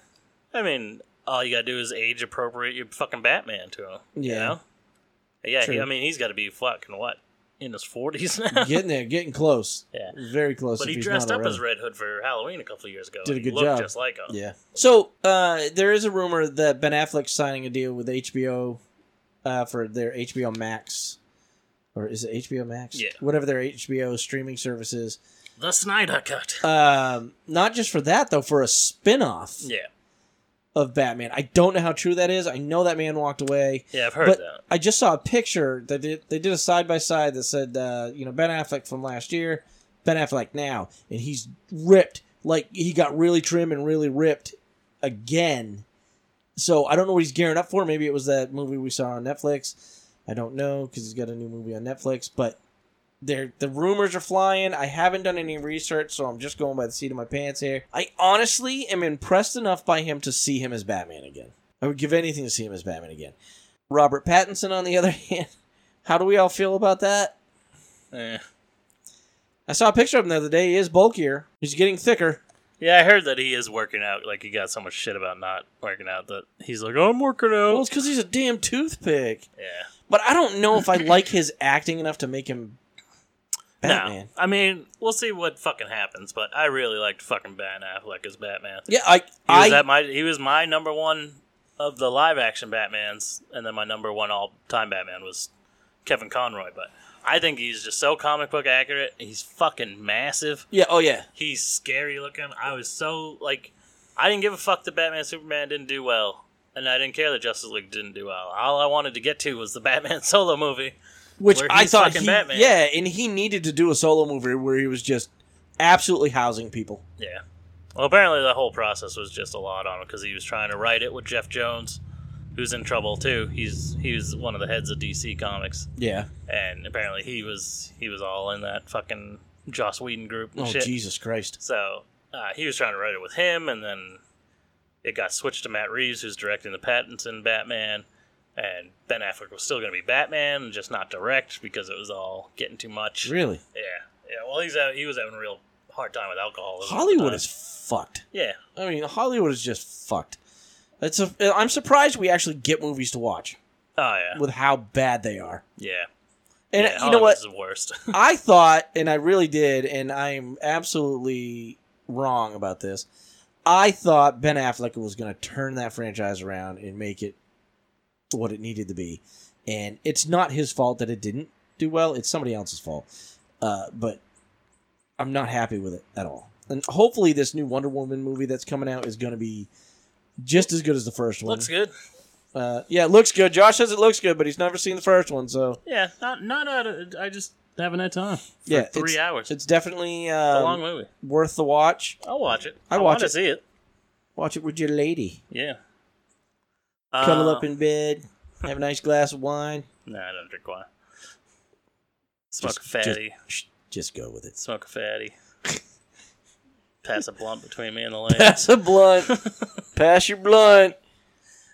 I mean, all you gotta do is age appropriate your fucking Batman to him. You Yeah. know? Yeah. He, I mean, he's got to be fucking what in his forties now. Getting there, getting close. Yeah. very close. But he dressed up as. Red Hood for Halloween a couple of years ago. Did a and good looked job. just like him. Yeah. So uh, there is a rumor that Ben Affleck's signing a deal with HBO uh, for their HBO Max, or is it HBO Max? Yeah. Whatever their HBO streaming service is. The Snyder Cut. Um, not just for that though, for a spin-off yeah. Of Batman. I don't know how true that is. I know that man walked away. Yeah, I've heard but that. I just saw a picture that did, they did a side by side that said, uh, you know, Ben Affleck from last year, Ben Affleck now, and he's ripped like he got really trim and really ripped again. So I don't know what he's gearing up for. Maybe it was that movie we saw on Netflix. I don't know because he's got a new movie on Netflix, but. There, the rumors are flying. I haven't done any research, so I'm just going by the seat of my pants here. I honestly am impressed enough by him to see him as Batman again. I would give anything to see him as Batman again. Robert Pattinson, on the other hand, how do we all feel about that? Eh. I saw a picture of him the other day. He is bulkier. He's getting thicker. Yeah, I heard that he is working out. Like he got so much shit about not working out that he's like, "Oh, I'm working out." Well, it's because he's a damn toothpick. Yeah. But I don't know if I like his acting enough to make him Batman. No, I mean, we'll see what fucking happens. But I really liked fucking Ben Affleck as Batman. Yeah, I, He was I, my he was my number one of the live action Batmans, and then my number one all time Batman was Kevin Conroy. But I think he's just so comic book accurate. He's fucking massive. yeah, oh yeah, He's scary looking. I was so like, I didn't give a fuck that Batman Superman didn't do well, and I didn't care that Justice League didn't do well. All I wanted to get to was the Batman solo movie. Which I thought he, Batman. yeah, and he needed to do a solo movie where he was just absolutely housing people. Yeah. Well, apparently the whole process was just a lot on him because he was trying to write it with Geoff Johns, who's in trouble too. He's he was one of the heads of DC Comics, Yeah. and apparently he was he was all in that fucking Joss Whedon group and Oh shit. Jesus Christ. So uh, he was trying to write it with him, and then it got switched to Matt Reeves, who's directing the Pattinson Batman, and Ben Affleck was still going to be Batman, just not direct because it was all getting too much. Really? Yeah, yeah. Well, he's he was having a real hard time with the Hollywood is fucked. yeah. I mean, Hollywood is just fucked. It's a, I'm surprised we actually get movies to watch Oh yeah, with how bad they are. yeah. And yeah, you know what? Hollywood's the worst. I thought, and I really did, and I'm absolutely wrong about this. I thought Ben Affleck was going to turn that franchise around and make it what it needed to be. And it's not his fault that it didn't do well, it's somebody else's fault. Uh, but I'm not happy with it at all. And hopefully, this new Wonder Woman movie that's coming out is going to be just as good as the first one. Looks good. Uh, yeah, it looks good. Josh says it looks good, but he's never seen the first one, so Yeah, not not out of, I just haven't had time. Yeah, three it's, hours. It's It's definitely a um, long movie. worth the watch. I'll watch it. I I, watch want to it. see it. Watch it with your lady. Yeah. Cuddle Uh, up in bed. Have a nice glass of wine. Nah, I don't drink wine. Smoke Just- a fatty. Shh, just go with it. Smoke a fatty. Pass a blunt between me and the lady. Pass a blunt. Pass your blunt.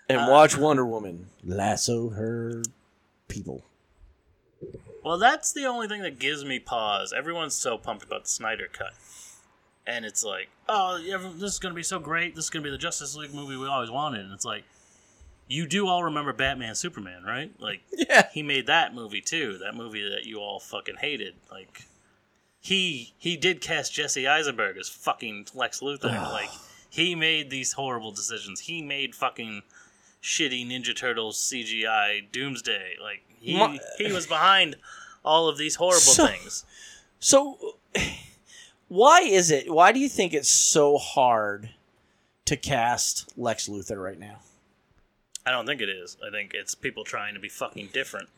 And Uh, watch Wonder Woman lasso her people. Well, that's the only thing that gives me pause. Everyone's so pumped about the Snyder cut. And it's like, oh, this is going to be so great. This is going to be the Justice League movie we always wanted. And it's like, you do all remember Batman Superman, right? Like, Yeah. he made that movie too. That movie that you all fucking hated. Like, he he did cast Jesse Eisenberg as fucking Lex Luthor. like, he made these horrible decisions. He made fucking shitty Ninja Turtles CGI Doomsday. Like, he My- he was behind all of these horrible So- things. So, why is it? Why do you think it's so hard to cast Lex Luthor right now? I don't think it is. I think it's people trying to be fucking different.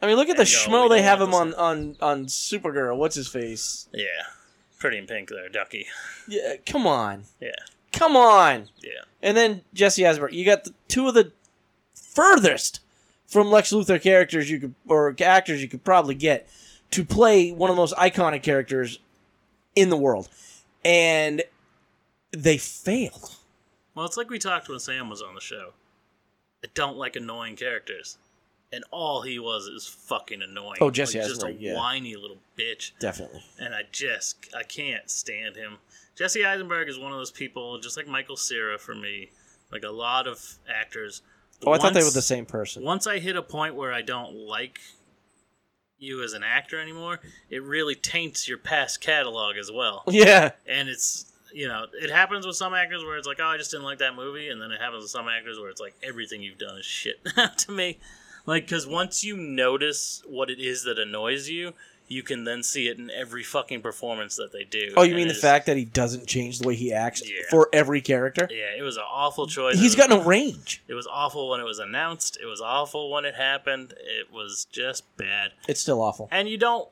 I mean, look at the go, schmo they have him on, on, on Supergirl. What's his face? Yeah. Pretty in pink there, Duckie. Yeah, come on. Yeah. Come on. Yeah. And then Jesse Eisenberg. You got the, two of the furthest from Lex Luthor characters you could or actors you could probably get to play one of the most iconic characters in the world, and they failed. Well, it's like we talked when Sam was on the show. I don't like annoying characters. And all he was is fucking annoying. Oh, Jesse like, just a yeah. whiny little bitch. Definitely. And I just I can't stand him. Jesse Eisenberg is one of those people, just like Michael Cera for me. Like a lot of actors. Oh, I thought they were the same person. Once I hit a point where I don't like you as an actor anymore, it really taints your past catalog as well Yeah. and it's you know it happens with some actors where it's like oh I just didn't like that movie, and then it happens with some actors where it's like everything you've done is shit to me. Like, because once you notice what it is that annoys you, you can then see it in every fucking performance that they do. Oh, you And mean the is- fact that he doesn't change the way he acts Yeah. for every character? Yeah, it was an awful choice. He's got no range. It was awful when it was announced. It was awful when it happened. It was just bad. It's still awful. And you don't,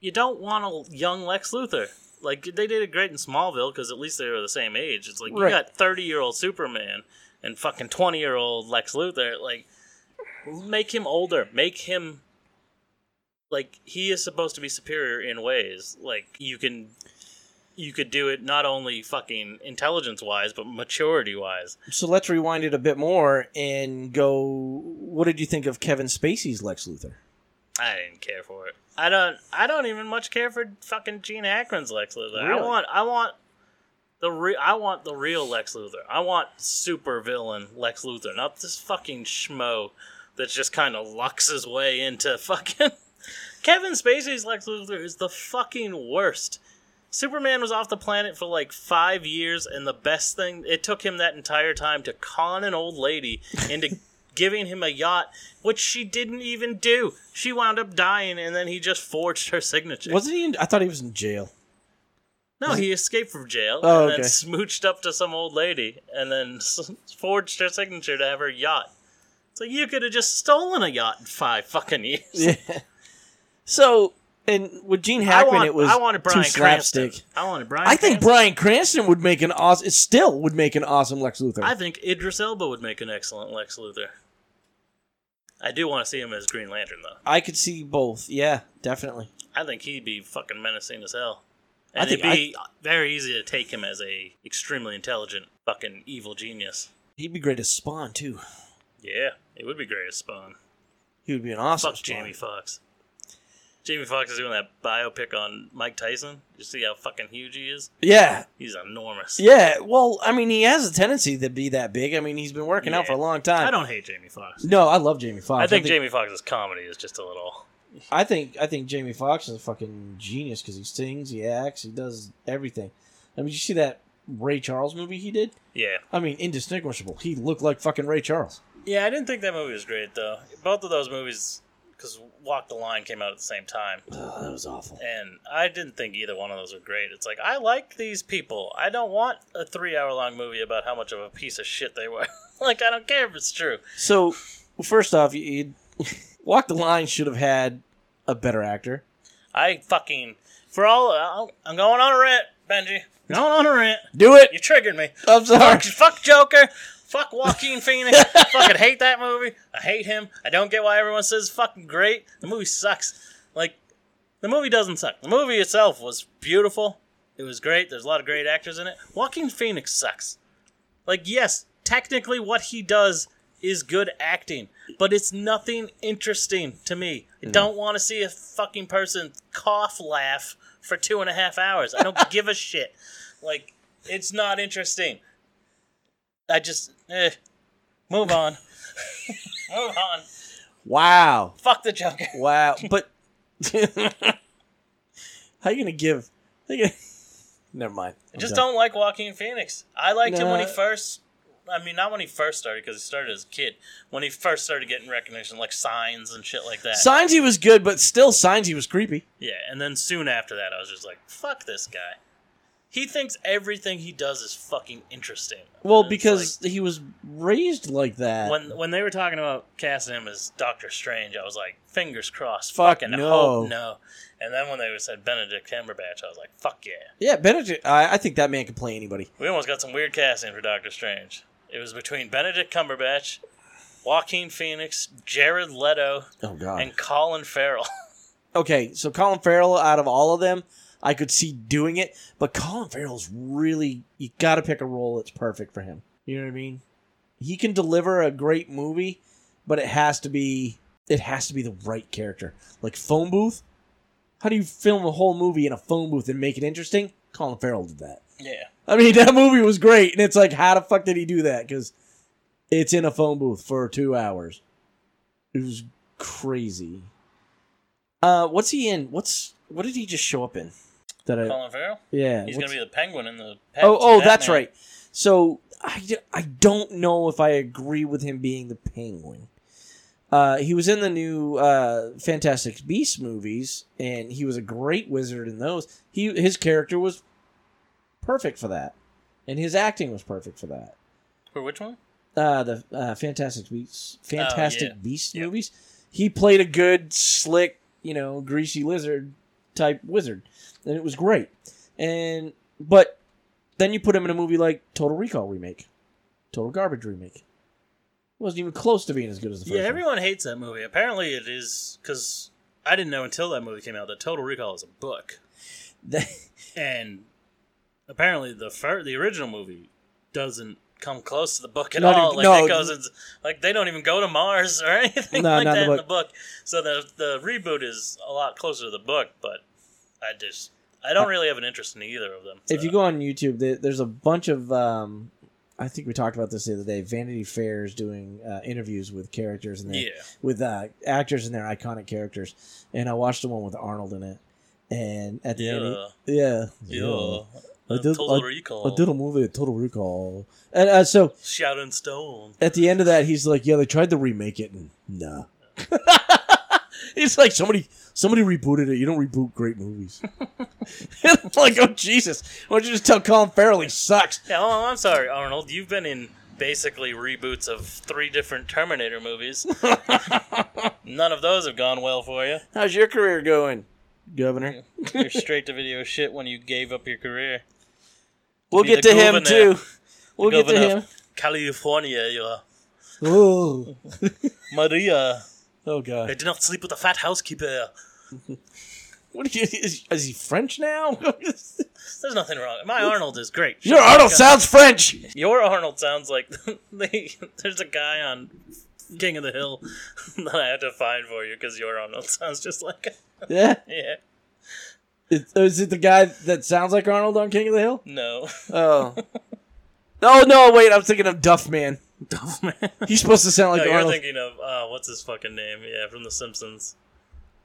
you don't want a young Lex Luthor. Like they did it great in Smallville because at least they were the same age. It's like you got thirty year old Superman and fucking twenty year old Lex Luthor. Like, make him older. Make him like he is supposed to be superior in ways. Like you can, you could do it not only fucking intelligence wise but maturity wise. So let's rewind it a bit more and go. What did you think of Kevin Spacey's Lex Luthor? I didn't care for it. I don't. I don't even much care for fucking Gene Hackman's Lex Luthor. Really? I want. I want the re- I want the real Lex Luthor. I want super villain Lex Luthor, not this fucking schmo that just kind of lucks his way into fucking. Kevin Spacey's Lex Luthor is the fucking worst. Superman was off the planet for like five years, and the best thing it took him that entire time to con an old lady into giving him a yacht, which she didn't even do. She wound up dying, and then he just forged her signature. Wasn't he? In, I thought he was in jail. no, he escaped from jail Oh, and okay. then smooched up to some old lady, and then forged her signature to have her yacht. So you could have just stolen a yacht in five fucking years. Yeah. So, and with Gene Hackman, want, it was I wanted Bryan too slapstick. Cranston. I wanted Bryan. I think Cranston. Bryan Cranston would make an awesome. It still would make an awesome Lex Luthor. I think Idris Elba would make an excellent Lex Luthor. I do want to see him as Green Lantern, though. I could see both. Yeah, definitely. I think he'd be fucking menacing as hell. I And think it'd be very easy to take him as a extremely intelligent fucking evil genius. He'd be great as Spawn too. Yeah, it would be great as Spawn. He would be an awesome. Fuck. Jamie Foxx. Jamie Foxx is doing that biopic on Mike Tyson. You see how fucking huge he is? Yeah, He's enormous. yeah. Well, I mean, he has a tendency to be that big. I mean, he's been working out for a long time. I don't hate Jamie Foxx. No, I love Jamie Foxx. I think Jamie Foxx's comedy is just a little. I think I think Jamie Foxx is a fucking genius because he sings, he acts, he does everything. I mean, you see that Ray Charles movie he did? Yeah. I mean, indistinguishable. He looked like fucking Ray Charles. Yeah, I didn't think that movie was great, though. Both of those movies, because Walk the Line came out at the same time. Oh, that was awful. and I didn't think either one of those were great. It's like I like these people. I don't want a three-hour-long movie about how much of a piece of shit they were. like I don't care if it's true. So, first off, you, Walk the Line should have had a better actor. I fucking for all I'll- I'm going on a rant, Benji. Going on a rant. Do it. You triggered me. I'm sorry. Fuck, fuck Joker. Fuck Joaquin Phoenix. I fucking hate that movie. I hate him. I don't get why everyone says it's fucking great. The movie sucks. Like, the movie doesn't suck. The movie itself was beautiful. It was great. There's a lot of great actors in it. Joaquin Phoenix sucks. Like, yes, technically what he does is good acting, but it's nothing interesting to me. I mm-hmm. don't want to see a fucking person cough laugh for two and a half hours. I don't give a shit. Like, it's not interesting. I just, eh, move on. move on. Wow. Fuck the Joker. Wow. But how you gonna give? How you gonna... Never mind. I just don't like Joaquin Phoenix. I liked him when he first. I mean, not when he first started, because he started as a kid. When he first started getting recognition, like signs and shit like that. Signs he was good, but still signs he was creepy. yeah, and then soon after that, I was just like, "Fuck this guy." He thinks everything he does is fucking interesting. Well, And it's because he was raised like that. when when they were talking about casting him as Doctor Strange, I was like, fingers crossed. Fuck fucking no. hope no. And then when they said Benedict Cumberbatch, I was like, fuck yeah. yeah, Benedict. I, I think that man can play anybody. We almost got some weird casting for Doctor Strange. It was between Benedict Cumberbatch, Joaquin Phoenix, Jared Leto, Oh God. and Colin Farrell. okay, so Colin Farrell, out of all of them, I could see doing it, but Colin Farrell's really you got to pick a role that's perfect for him. You know what I mean? He can deliver a great movie, but it has to be it has to be the right character. Like phone booth. How do you film a whole movie in a phone booth and make it interesting? Colin Farrell did that. yeah. I mean, that movie was great, and it's like, how the fuck did he do that? Because it's in a phone booth for two hours. It was crazy. Uh, what's he in? What's what did he just show up in? That I Colin Farrell? yeah. He's going to be the penguin in the. oh oh that's Batman. right. So I, I don't know if I agree with him being the penguin. Uh, he was in the new uh, Fantastic Beasts movies, and he was a great wizard in those. He his character was perfect for that, and his acting was perfect for that. For which one? Uh, the uh, Fantastic Beasts, Fantastic yeah. Beasts Yep. movies. He played a good, slick, you know, greasy lizard type wizard, and it was great. And but then you put him in a movie like Total Recall remake, Total Garbage remake. wasn't even close to being as good as the first Yeah, one. everyone hates that movie. Apparently, it is because I didn't know until that movie came out that Total Recall is a book, and apparently the fir- the original movie doesn't come close to the book at Not all. even- like no. goes into, like they don't even go to Mars or anything No, like that in the in the book. So the the reboot is a lot closer to the book, but I just I don't really have an interest in either of them. if you go on YouTube, there, there's a bunch of. Um, I think we talked about this the other day. Vanity Fair is doing uh, interviews with characters and yeah, with uh, actors and their iconic characters, and I watched the one with Arnold in it. And at the end, he- yeah, yeah, yeah. I did- Total I- Recall. I did a movie, Total Recall, and uh, so Sharon Stone. at the end of that, he's like, "Yeah, they tried to remake it, and nah." He's like, "Somebody, somebody rebooted it. You don't reboot great movies." Like, oh Jesus! Why don't you just tell Colin Farrell he sucks? Yeah, oh, I'm sorry, Arnold. You've been in basically reboots of three different Terminator movies. None of those have gone well for you. How's your career going, Governor? You're straight to video shit when you gave up your career. We'll get the to him too. We'll get to him. California, you are. Oh, Maria, oh God. I did not sleep with a fat housekeeper. What are you? Is, is he French now? There's nothing wrong. My Arnold is great. your Arnold sounds French. Your Arnold sounds like they, there's a guy on King of the Hill that I had to find for you because your Arnold sounds just like it. Yeah. Yeah. Is, is it the guy that sounds like Arnold on King of the Hill? No. Oh. No, no, wait. I'm thinking of Duff Man. Duff man. He's supposed to sound like no, you're thinking of uh, what's his fucking name? Yeah, from The Simpsons.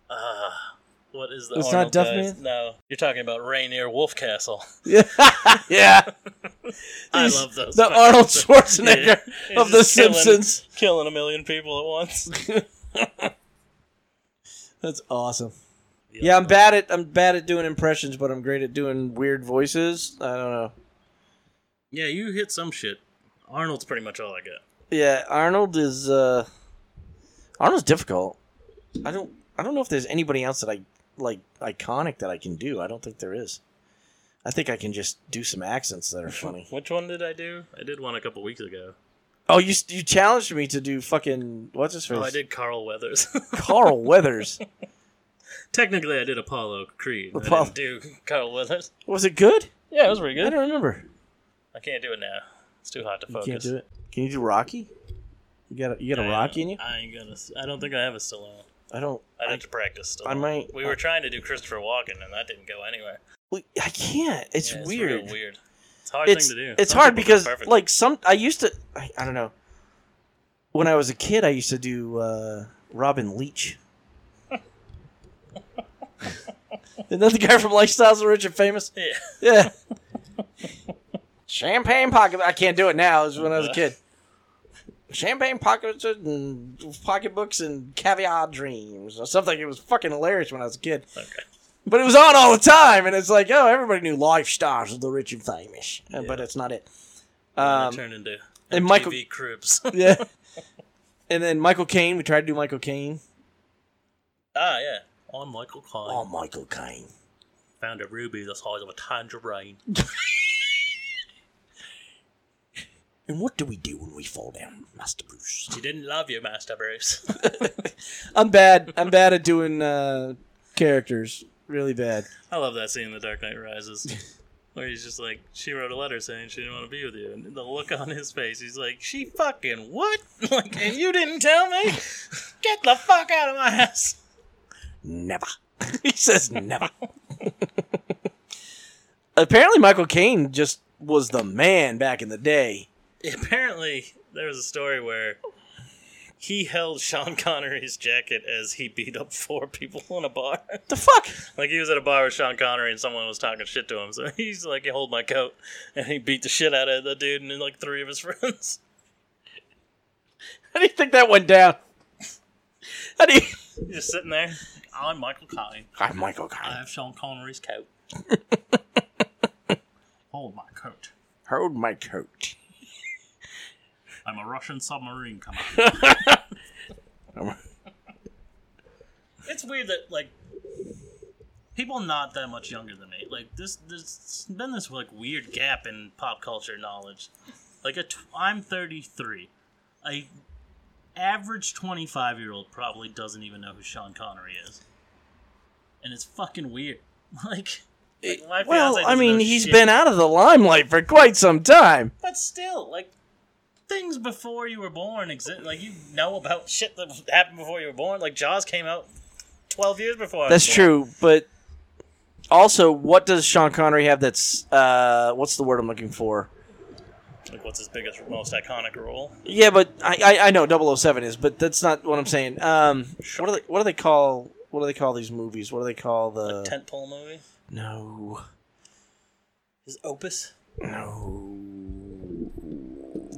Uh, what is the? It's not Arnold Duff guy's- Man? No, you're talking about Rainier Wolfcastle. Yeah, yeah. I He's love those. The Arnold Schwarzenegger He's of The killing- Simpsons. killing a million people at once. That's awesome. Yeah, I'm bad at I'm bad at doing impressions, but I'm great at doing weird voices. I don't know. Yeah, you hit some shit. Arnold's pretty much all I got. Yeah, Arnold is uh Arnold's difficult. I don't I don't know if there's anybody else that I like iconic that I can do. I don't think there is. I think I can just do some accents that are funny. Which one did I do? I did one a couple weeks ago. oh, you you challenged me to do fucking what's his face? Oh, I did Carl Weathers. Carl Weathers. Technically, I did Apollo Creed. I Apollo- didn't do Carl Weathers. Was it good? Yeah, it was pretty good. I don't remember. I can't do it now. It's too hot to You focus. can't do it. Can you do Rocky? You got a, you got a I- Rocky in you? I ain't gonna. I don't think I have a Stallone. I don't. I'd I, have to practice. Stallone. I might- We were trying to do Christopher Walken, and that didn't go anywhere. we- I can't. It's Yeah, weird. real weird. It's a hard it's thing to do. it's Some hard people do it because like some I used to I, I don't know when I was a kid I used to do uh, Robin Leach. Isn't that the guy from Lifestyles of the Rich and Famous? yeah. Yeah. Champagne pocket. I can't do it now. It was when I was a kid. Champagne pockets and pocketbooks and caviar dreams or something. It was fucking hilarious when I was a kid. Okay. But it was on all the time, and it's like, oh, everybody knew lifestyles of the rich and famous, Uh, but Yeah. it's not it. Um, turned into and Michael- Cribs. yeah. And then Michael Caine, we tried to do Michael Caine. ah, yeah. On Michael Caine. Oh, Michael Caine. Found a ruby the size of a tangerine. And what do we do when we fall down, Master Bruce? She didn't love you, Master Bruce. I'm bad. I'm bad at doing uh, characters. Really bad. I love that scene in The Dark Knight Rises. Where he's just like, she wrote a letter saying she didn't want to be with you. And the look on his face, he's like, she fucking what? like, and you didn't tell me? Get the fuck out of my house. Never. he says never. Apparently, Michael Caine just was the man back in the day. Apparently, there was a story where he held Sean Connery's jacket as he beat up four people in a bar. The fuck? like he was at a bar with Sean Connery and someone was talking shit to him, so he's like, "You hold my coat," and he beat the shit out of the dude and like three of his friends. How do you think that went down? How do you? You're just sitting there. I'm Michael Caine. I'm Michael Caine. I have Sean Connery's coat. Hold my coat. Hold my coat. I'm a Russian submarine commander. it's weird that like people not that much younger than me like this there's been this like weird gap in pop culture knowledge like a tw- i'm 33 a average 25 year old probably doesn't even know who sean connery is and it's fucking weird like, like well, I mean, he's shit. been out of the limelight for quite some time. But still, like things before you were born exist. Like you know about shit that happened before you were born. Like Jaws came out twelve years before. That's true, but also, what does Sean Connery have? That's uh, what's the word I'm looking for? Like what's his biggest, most iconic role? Yeah, but I, I, I know 007 is, but that's not what I'm saying. Um, what do they what do they call what do they call these movies? What do they call the Tentpole movie. no His opus, no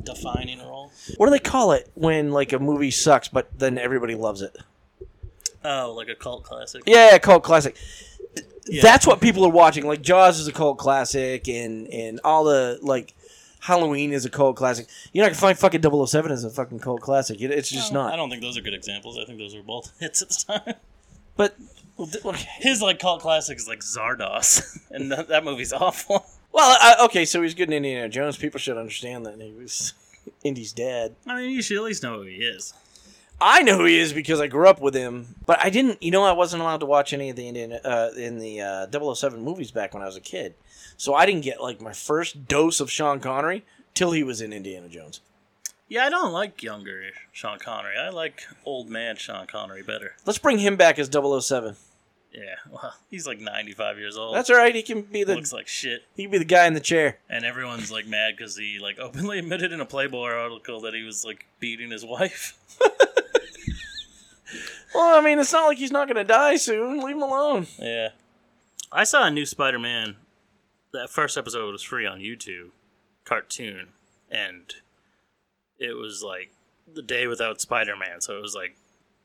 defining role. what do they call it when like a movie sucks but then everybody loves it? Oh, like a cult classic. Yeah, cult classic. Yeah. That's what people are watching. Like Jaws is a cult classic, and and all the like Halloween is a cult classic. You're not gonna find fucking 007 as a fucking cult classic. It, it's just No, not. I don't think those are good examples. I think those were both hits at the time. But well, th- okay. His like cult classic is like Zardoz, and that, that movie's awful. Well, I, okay, so he's good in Indiana Jones. People should understand that he was Indy's dad. I mean, you should at least know who he is. I know who he is because I grew up with him, but I didn't. You know, I wasn't allowed to watch any of the Indiana uh, in the uh, 007 movies back when I was a kid, so I didn't get like my first dose of Sean Connery till he was in Indiana Jones. Yeah, I don't like younger Sean Connery. I like old man Sean Connery better. Let's bring him back as 007. Yeah, well, he's like 95 years old. That's all right. He can be the looks like shit, he can be the guy in the chair. and everyone's like mad because he like openly admitted in a Playboy article that he was like beating his wife. Well, I mean, it's not like he's not going to die soon. Leave him alone. Yeah, I saw a new Spider-Man. That first episode was free on YouTube, cartoon, and it was like the day without Spider-Man. So it was like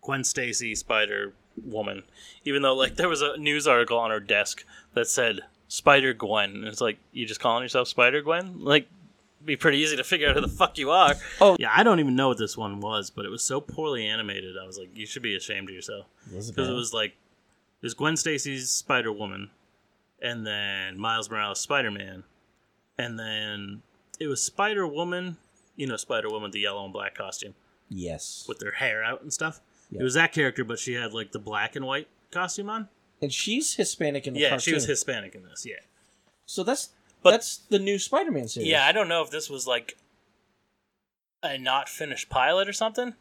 Gwen Stacy, Spider Woman. Even though like there was a news article on her desk that said Spider Gwen, and it's like you just calling yourself Spider Gwen, like. Be pretty easy to figure out who the fuck you are. Oh. yeah, I don't even know what this one was, but it was so poorly animated. I was like, you should be ashamed of yourself because it was like there's Gwen Stacy's Spider Woman, and then Miles Morales Spider Man, and then it was Spider Woman. You know, Spider Woman, the yellow and black costume Yes. with their hair out and stuff. Yeah. It was that character, but she had like the black and white costume on. And she's Hispanic in the Yeah, cartoon. she was Hispanic in this. Yeah, So that's But- that's the new Spider-Man series. yeah. I don't know if this was like a not finished pilot or something,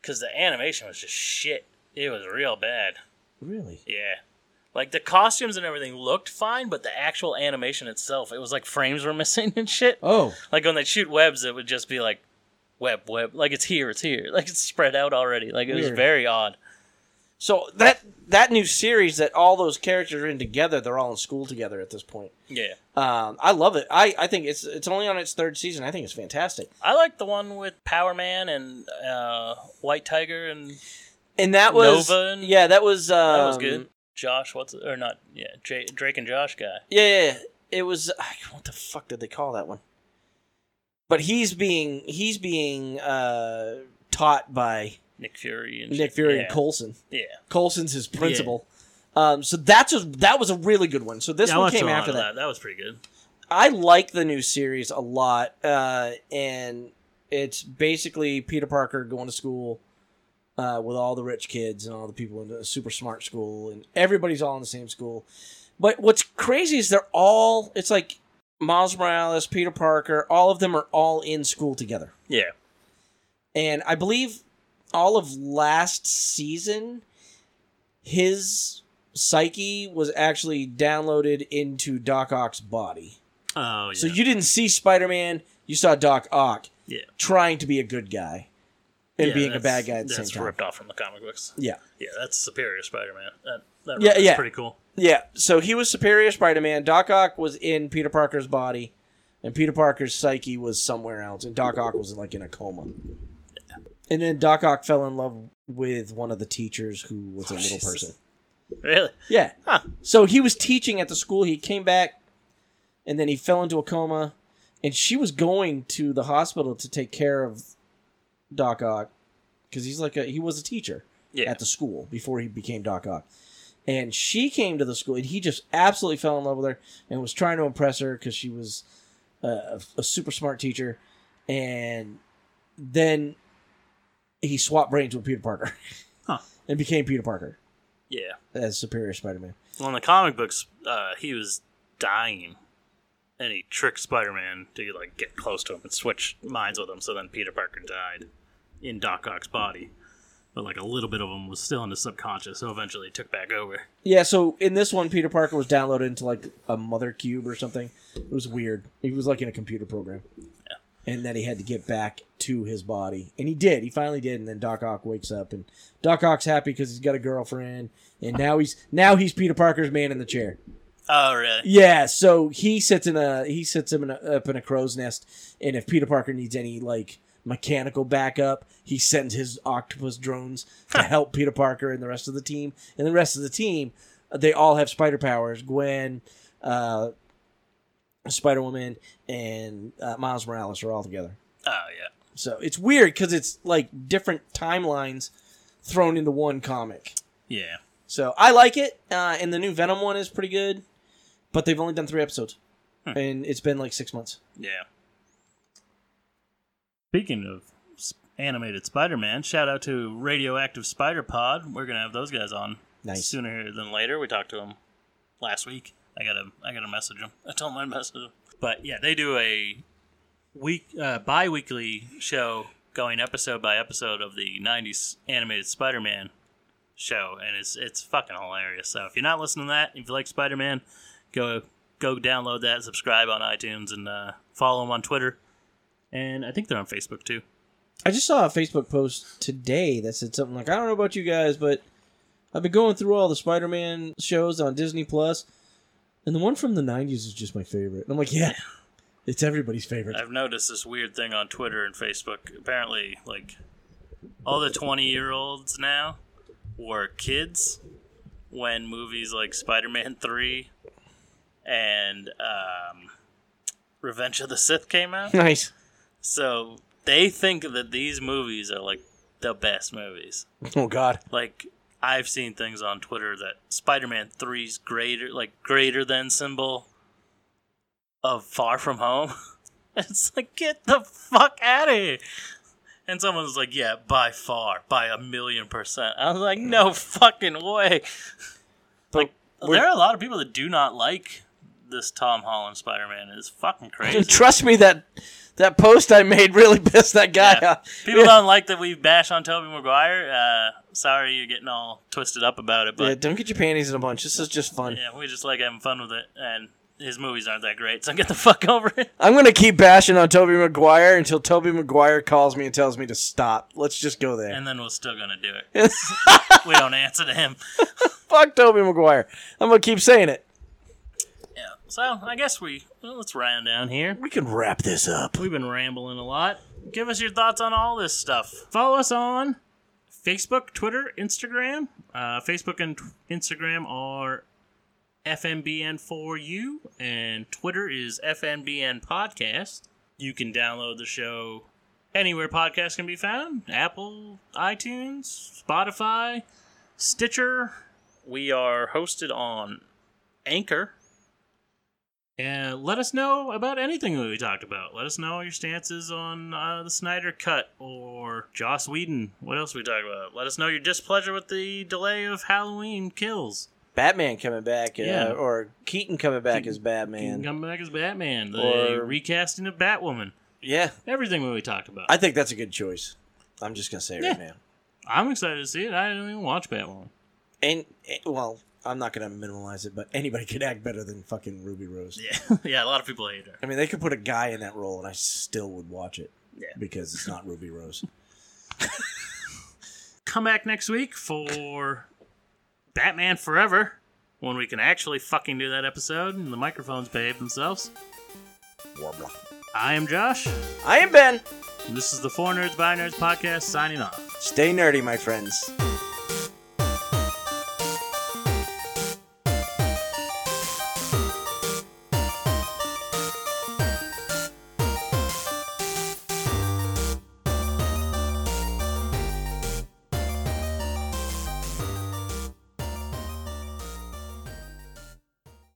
because the animation was just shit. It was real bad. Really? Yeah. Like the costumes and everything looked fine, but the actual animation itself, it was like frames were missing and shit. Oh. Like when they shoot webs, it would just be like web, web. Like it's here, it's here. Like it's spread out already. Like it was Weird. very odd. So that that new series that all those characters are in together, they're all in school together at this point. Yeah. Um, I love it. I, I think it's it's only on its third season. I think it's fantastic. I like the one with Power Man and uh, White Tiger and And that was Nova and- yeah, that was um, that was good. Josh, what's or not? Yeah, J- Drake and Josh guy. Yeah, yeah, yeah. it was. What the fuck did they call that one? But he's being he's being uh, taught by Nick Fury and Nick. Fury yeah. and Coulson. Yeah. Coulson's his principal. Um, so that's a, that was a really good one. So this yeah, one came after that. that. That was pretty good. I like the new series a lot, uh, and it's basically Peter Parker going to school uh, with all the rich kids and all the people in a super smart school, and everybody's all in the same school. But what's crazy is they're all. It's like Miles Morales, Peter Parker, all of them are all in school together, Yeah. and I believe all of last season, his psyche was actually downloaded into Doc Ock's body. Oh yeah. So you didn't see Spider Man, you saw Doc Ock yeah. trying to be a good guy and Yeah, being a bad guy at the same That's time. ripped off from the comic books. Yeah. Yeah, that's Superior Spider-Man. That that Yeah, yeah. pretty cool. Yeah. So he was Superior Spider Man. Doc Ock was in Peter Parker's body, and Peter Parker's psyche was somewhere else, and Doc Ock was like in a coma. And then Doc Ock fell in love with one of the teachers who was a Oh, little Jesus. person. Really? Yeah. Huh. So he was teaching at the school. He came back, and then he fell into a coma, and she was going to the hospital to take care of Doc Ock because he's like a he was a teacher Yeah. at the school before he became Doc Ock. And she came to the school, and he just absolutely fell in love with her and was trying to impress her because she was a, a super smart teacher. And then he swapped brains with Peter Parker Huh. and became Peter Parker yeah. as Superior Spider-Man. Well, in the comic books, uh, he was dying, and he tricked Spider-Man to like get close to him and switch minds with him. So then Peter Parker died in Doc Ock's body, but like a little bit of him was still in his subconscious. So eventually, he took back over. Yeah, so in this one, Peter Parker was downloaded into like a mother cube or something. It was weird. He was like in a computer program. Yeah. And then he had to get back to his body. And he did. He finally did. And then Doc Ock wakes up. And Doc Ock's happy because he's got a girlfriend. And now he's now he's Peter Parker's man in the chair. Oh, really? Yeah, so he sits in a he sits him in a, up in a crow's nest, and if Peter Parker needs any like mechanical backup, he sends his octopus drones to help Peter Parker and the rest of the team. And the rest of the team, they all have spider powers. Gwen, uh, Spider Woman, and uh, Miles Morales are all together. Oh, yeah. So it's weird because it's like different timelines thrown into one comic. Yeah. So I like it, uh, and the new Venom one is pretty good, but they've only done three episodes, Hmm. and it's been like six months. Yeah. Speaking of animated Spider-Man, shout out to Radioactive Spider Pod. We're gonna have those guys on Nice. sooner than later. We talked to them last week. I gotta I gotta message them. I told them I'd message them. But yeah, they do a week uh, bi-weekly show going episode by episode of the 90s animated Spider-Man show and it's it's fucking hilarious. So if you're not listening to that, if you like Spider-Man, go go download that, subscribe on iTunes and uh, follow them on Twitter. And I think they're on Facebook too. I just saw a Facebook post today that said something like, "I don't know about you guys, but I've been going through all the Spider-Man shows on Disney Plus, and the one from the '90s is just my favorite." And I'm like, "Yeah, it's everybody's favorite." I've noticed this weird thing on Twitter and Facebook. Apparently, like all the 20 year olds now were kids when movies like Spider Man 3 and um, Revenge of the Sith came out. Nice. So they think that these movies are like the best movies. Oh God. Like, I've seen things on Twitter that Spider Man 3's greater, like, greater than symbol of Far From Home. it's like, get the fuck out of here. And someone was like, yeah, by far, by a million percent. I was like, no fucking way. like, there are a lot of people that do not like this Tom Holland Spider Man. It's fucking crazy. Trust me, that that post I made really pissed that guy Yeah. off. People Yeah. don't like that we bash on Tobey Maguire. Uh, sorry you're getting all twisted up about it, but Yeah, don't get your panties in a bunch. This is just fun. Yeah, we just like having fun with it, and his movies aren't that great, so get the fuck over it. I'm gonna keep bashing on Tobey Maguire until Tobey Maguire calls me and tells me to stop. Let's just go there. And then we're still gonna do it. we don't answer to him. Fuck Tobey Maguire. I'm gonna keep saying it. So I guess we well, let's round down here. We can wrap this up. We've been rambling a lot. Give us your thoughts on all this stuff. Follow us on Facebook, Twitter, Instagram. Uh, Facebook and t- Instagram are FNBN4U, and Twitter is FNBN Podcast. You can download the show anywhere podcasts can be found Apple, iTunes, Spotify, Stitcher. We are hosted on Anchor. And let us know about anything that we talked about. Let us know your stances on uh, the Snyder Cut or Joss Whedon. What else we talk about? Let us know your displeasure with the delay of Halloween Kills. Batman coming back, uh, Yeah. or Keaton coming back Keaton- as Batman. Coming back as Batman. The Or- recasting of Batwoman. yeah, Everything that we talked about. I think that's a good choice. I'm just gonna say it right now. I'm excited to see it. I didn't even watch Batwoman. And eh, well, I'm not gonna minimize it, but anybody could act better than fucking Ruby Rose. Yeah, yeah. A lot of people hate her. I mean, they could put a guy in that role, and I still would watch it Yeah. because it's not Ruby Rose. Come back next week for Batman Forever, when we can actually fucking do that episode and the microphones behave themselves. I am Josh. I am Ben. And this is the Four Nerds by Nerds podcast signing off. Stay nerdy, my friends.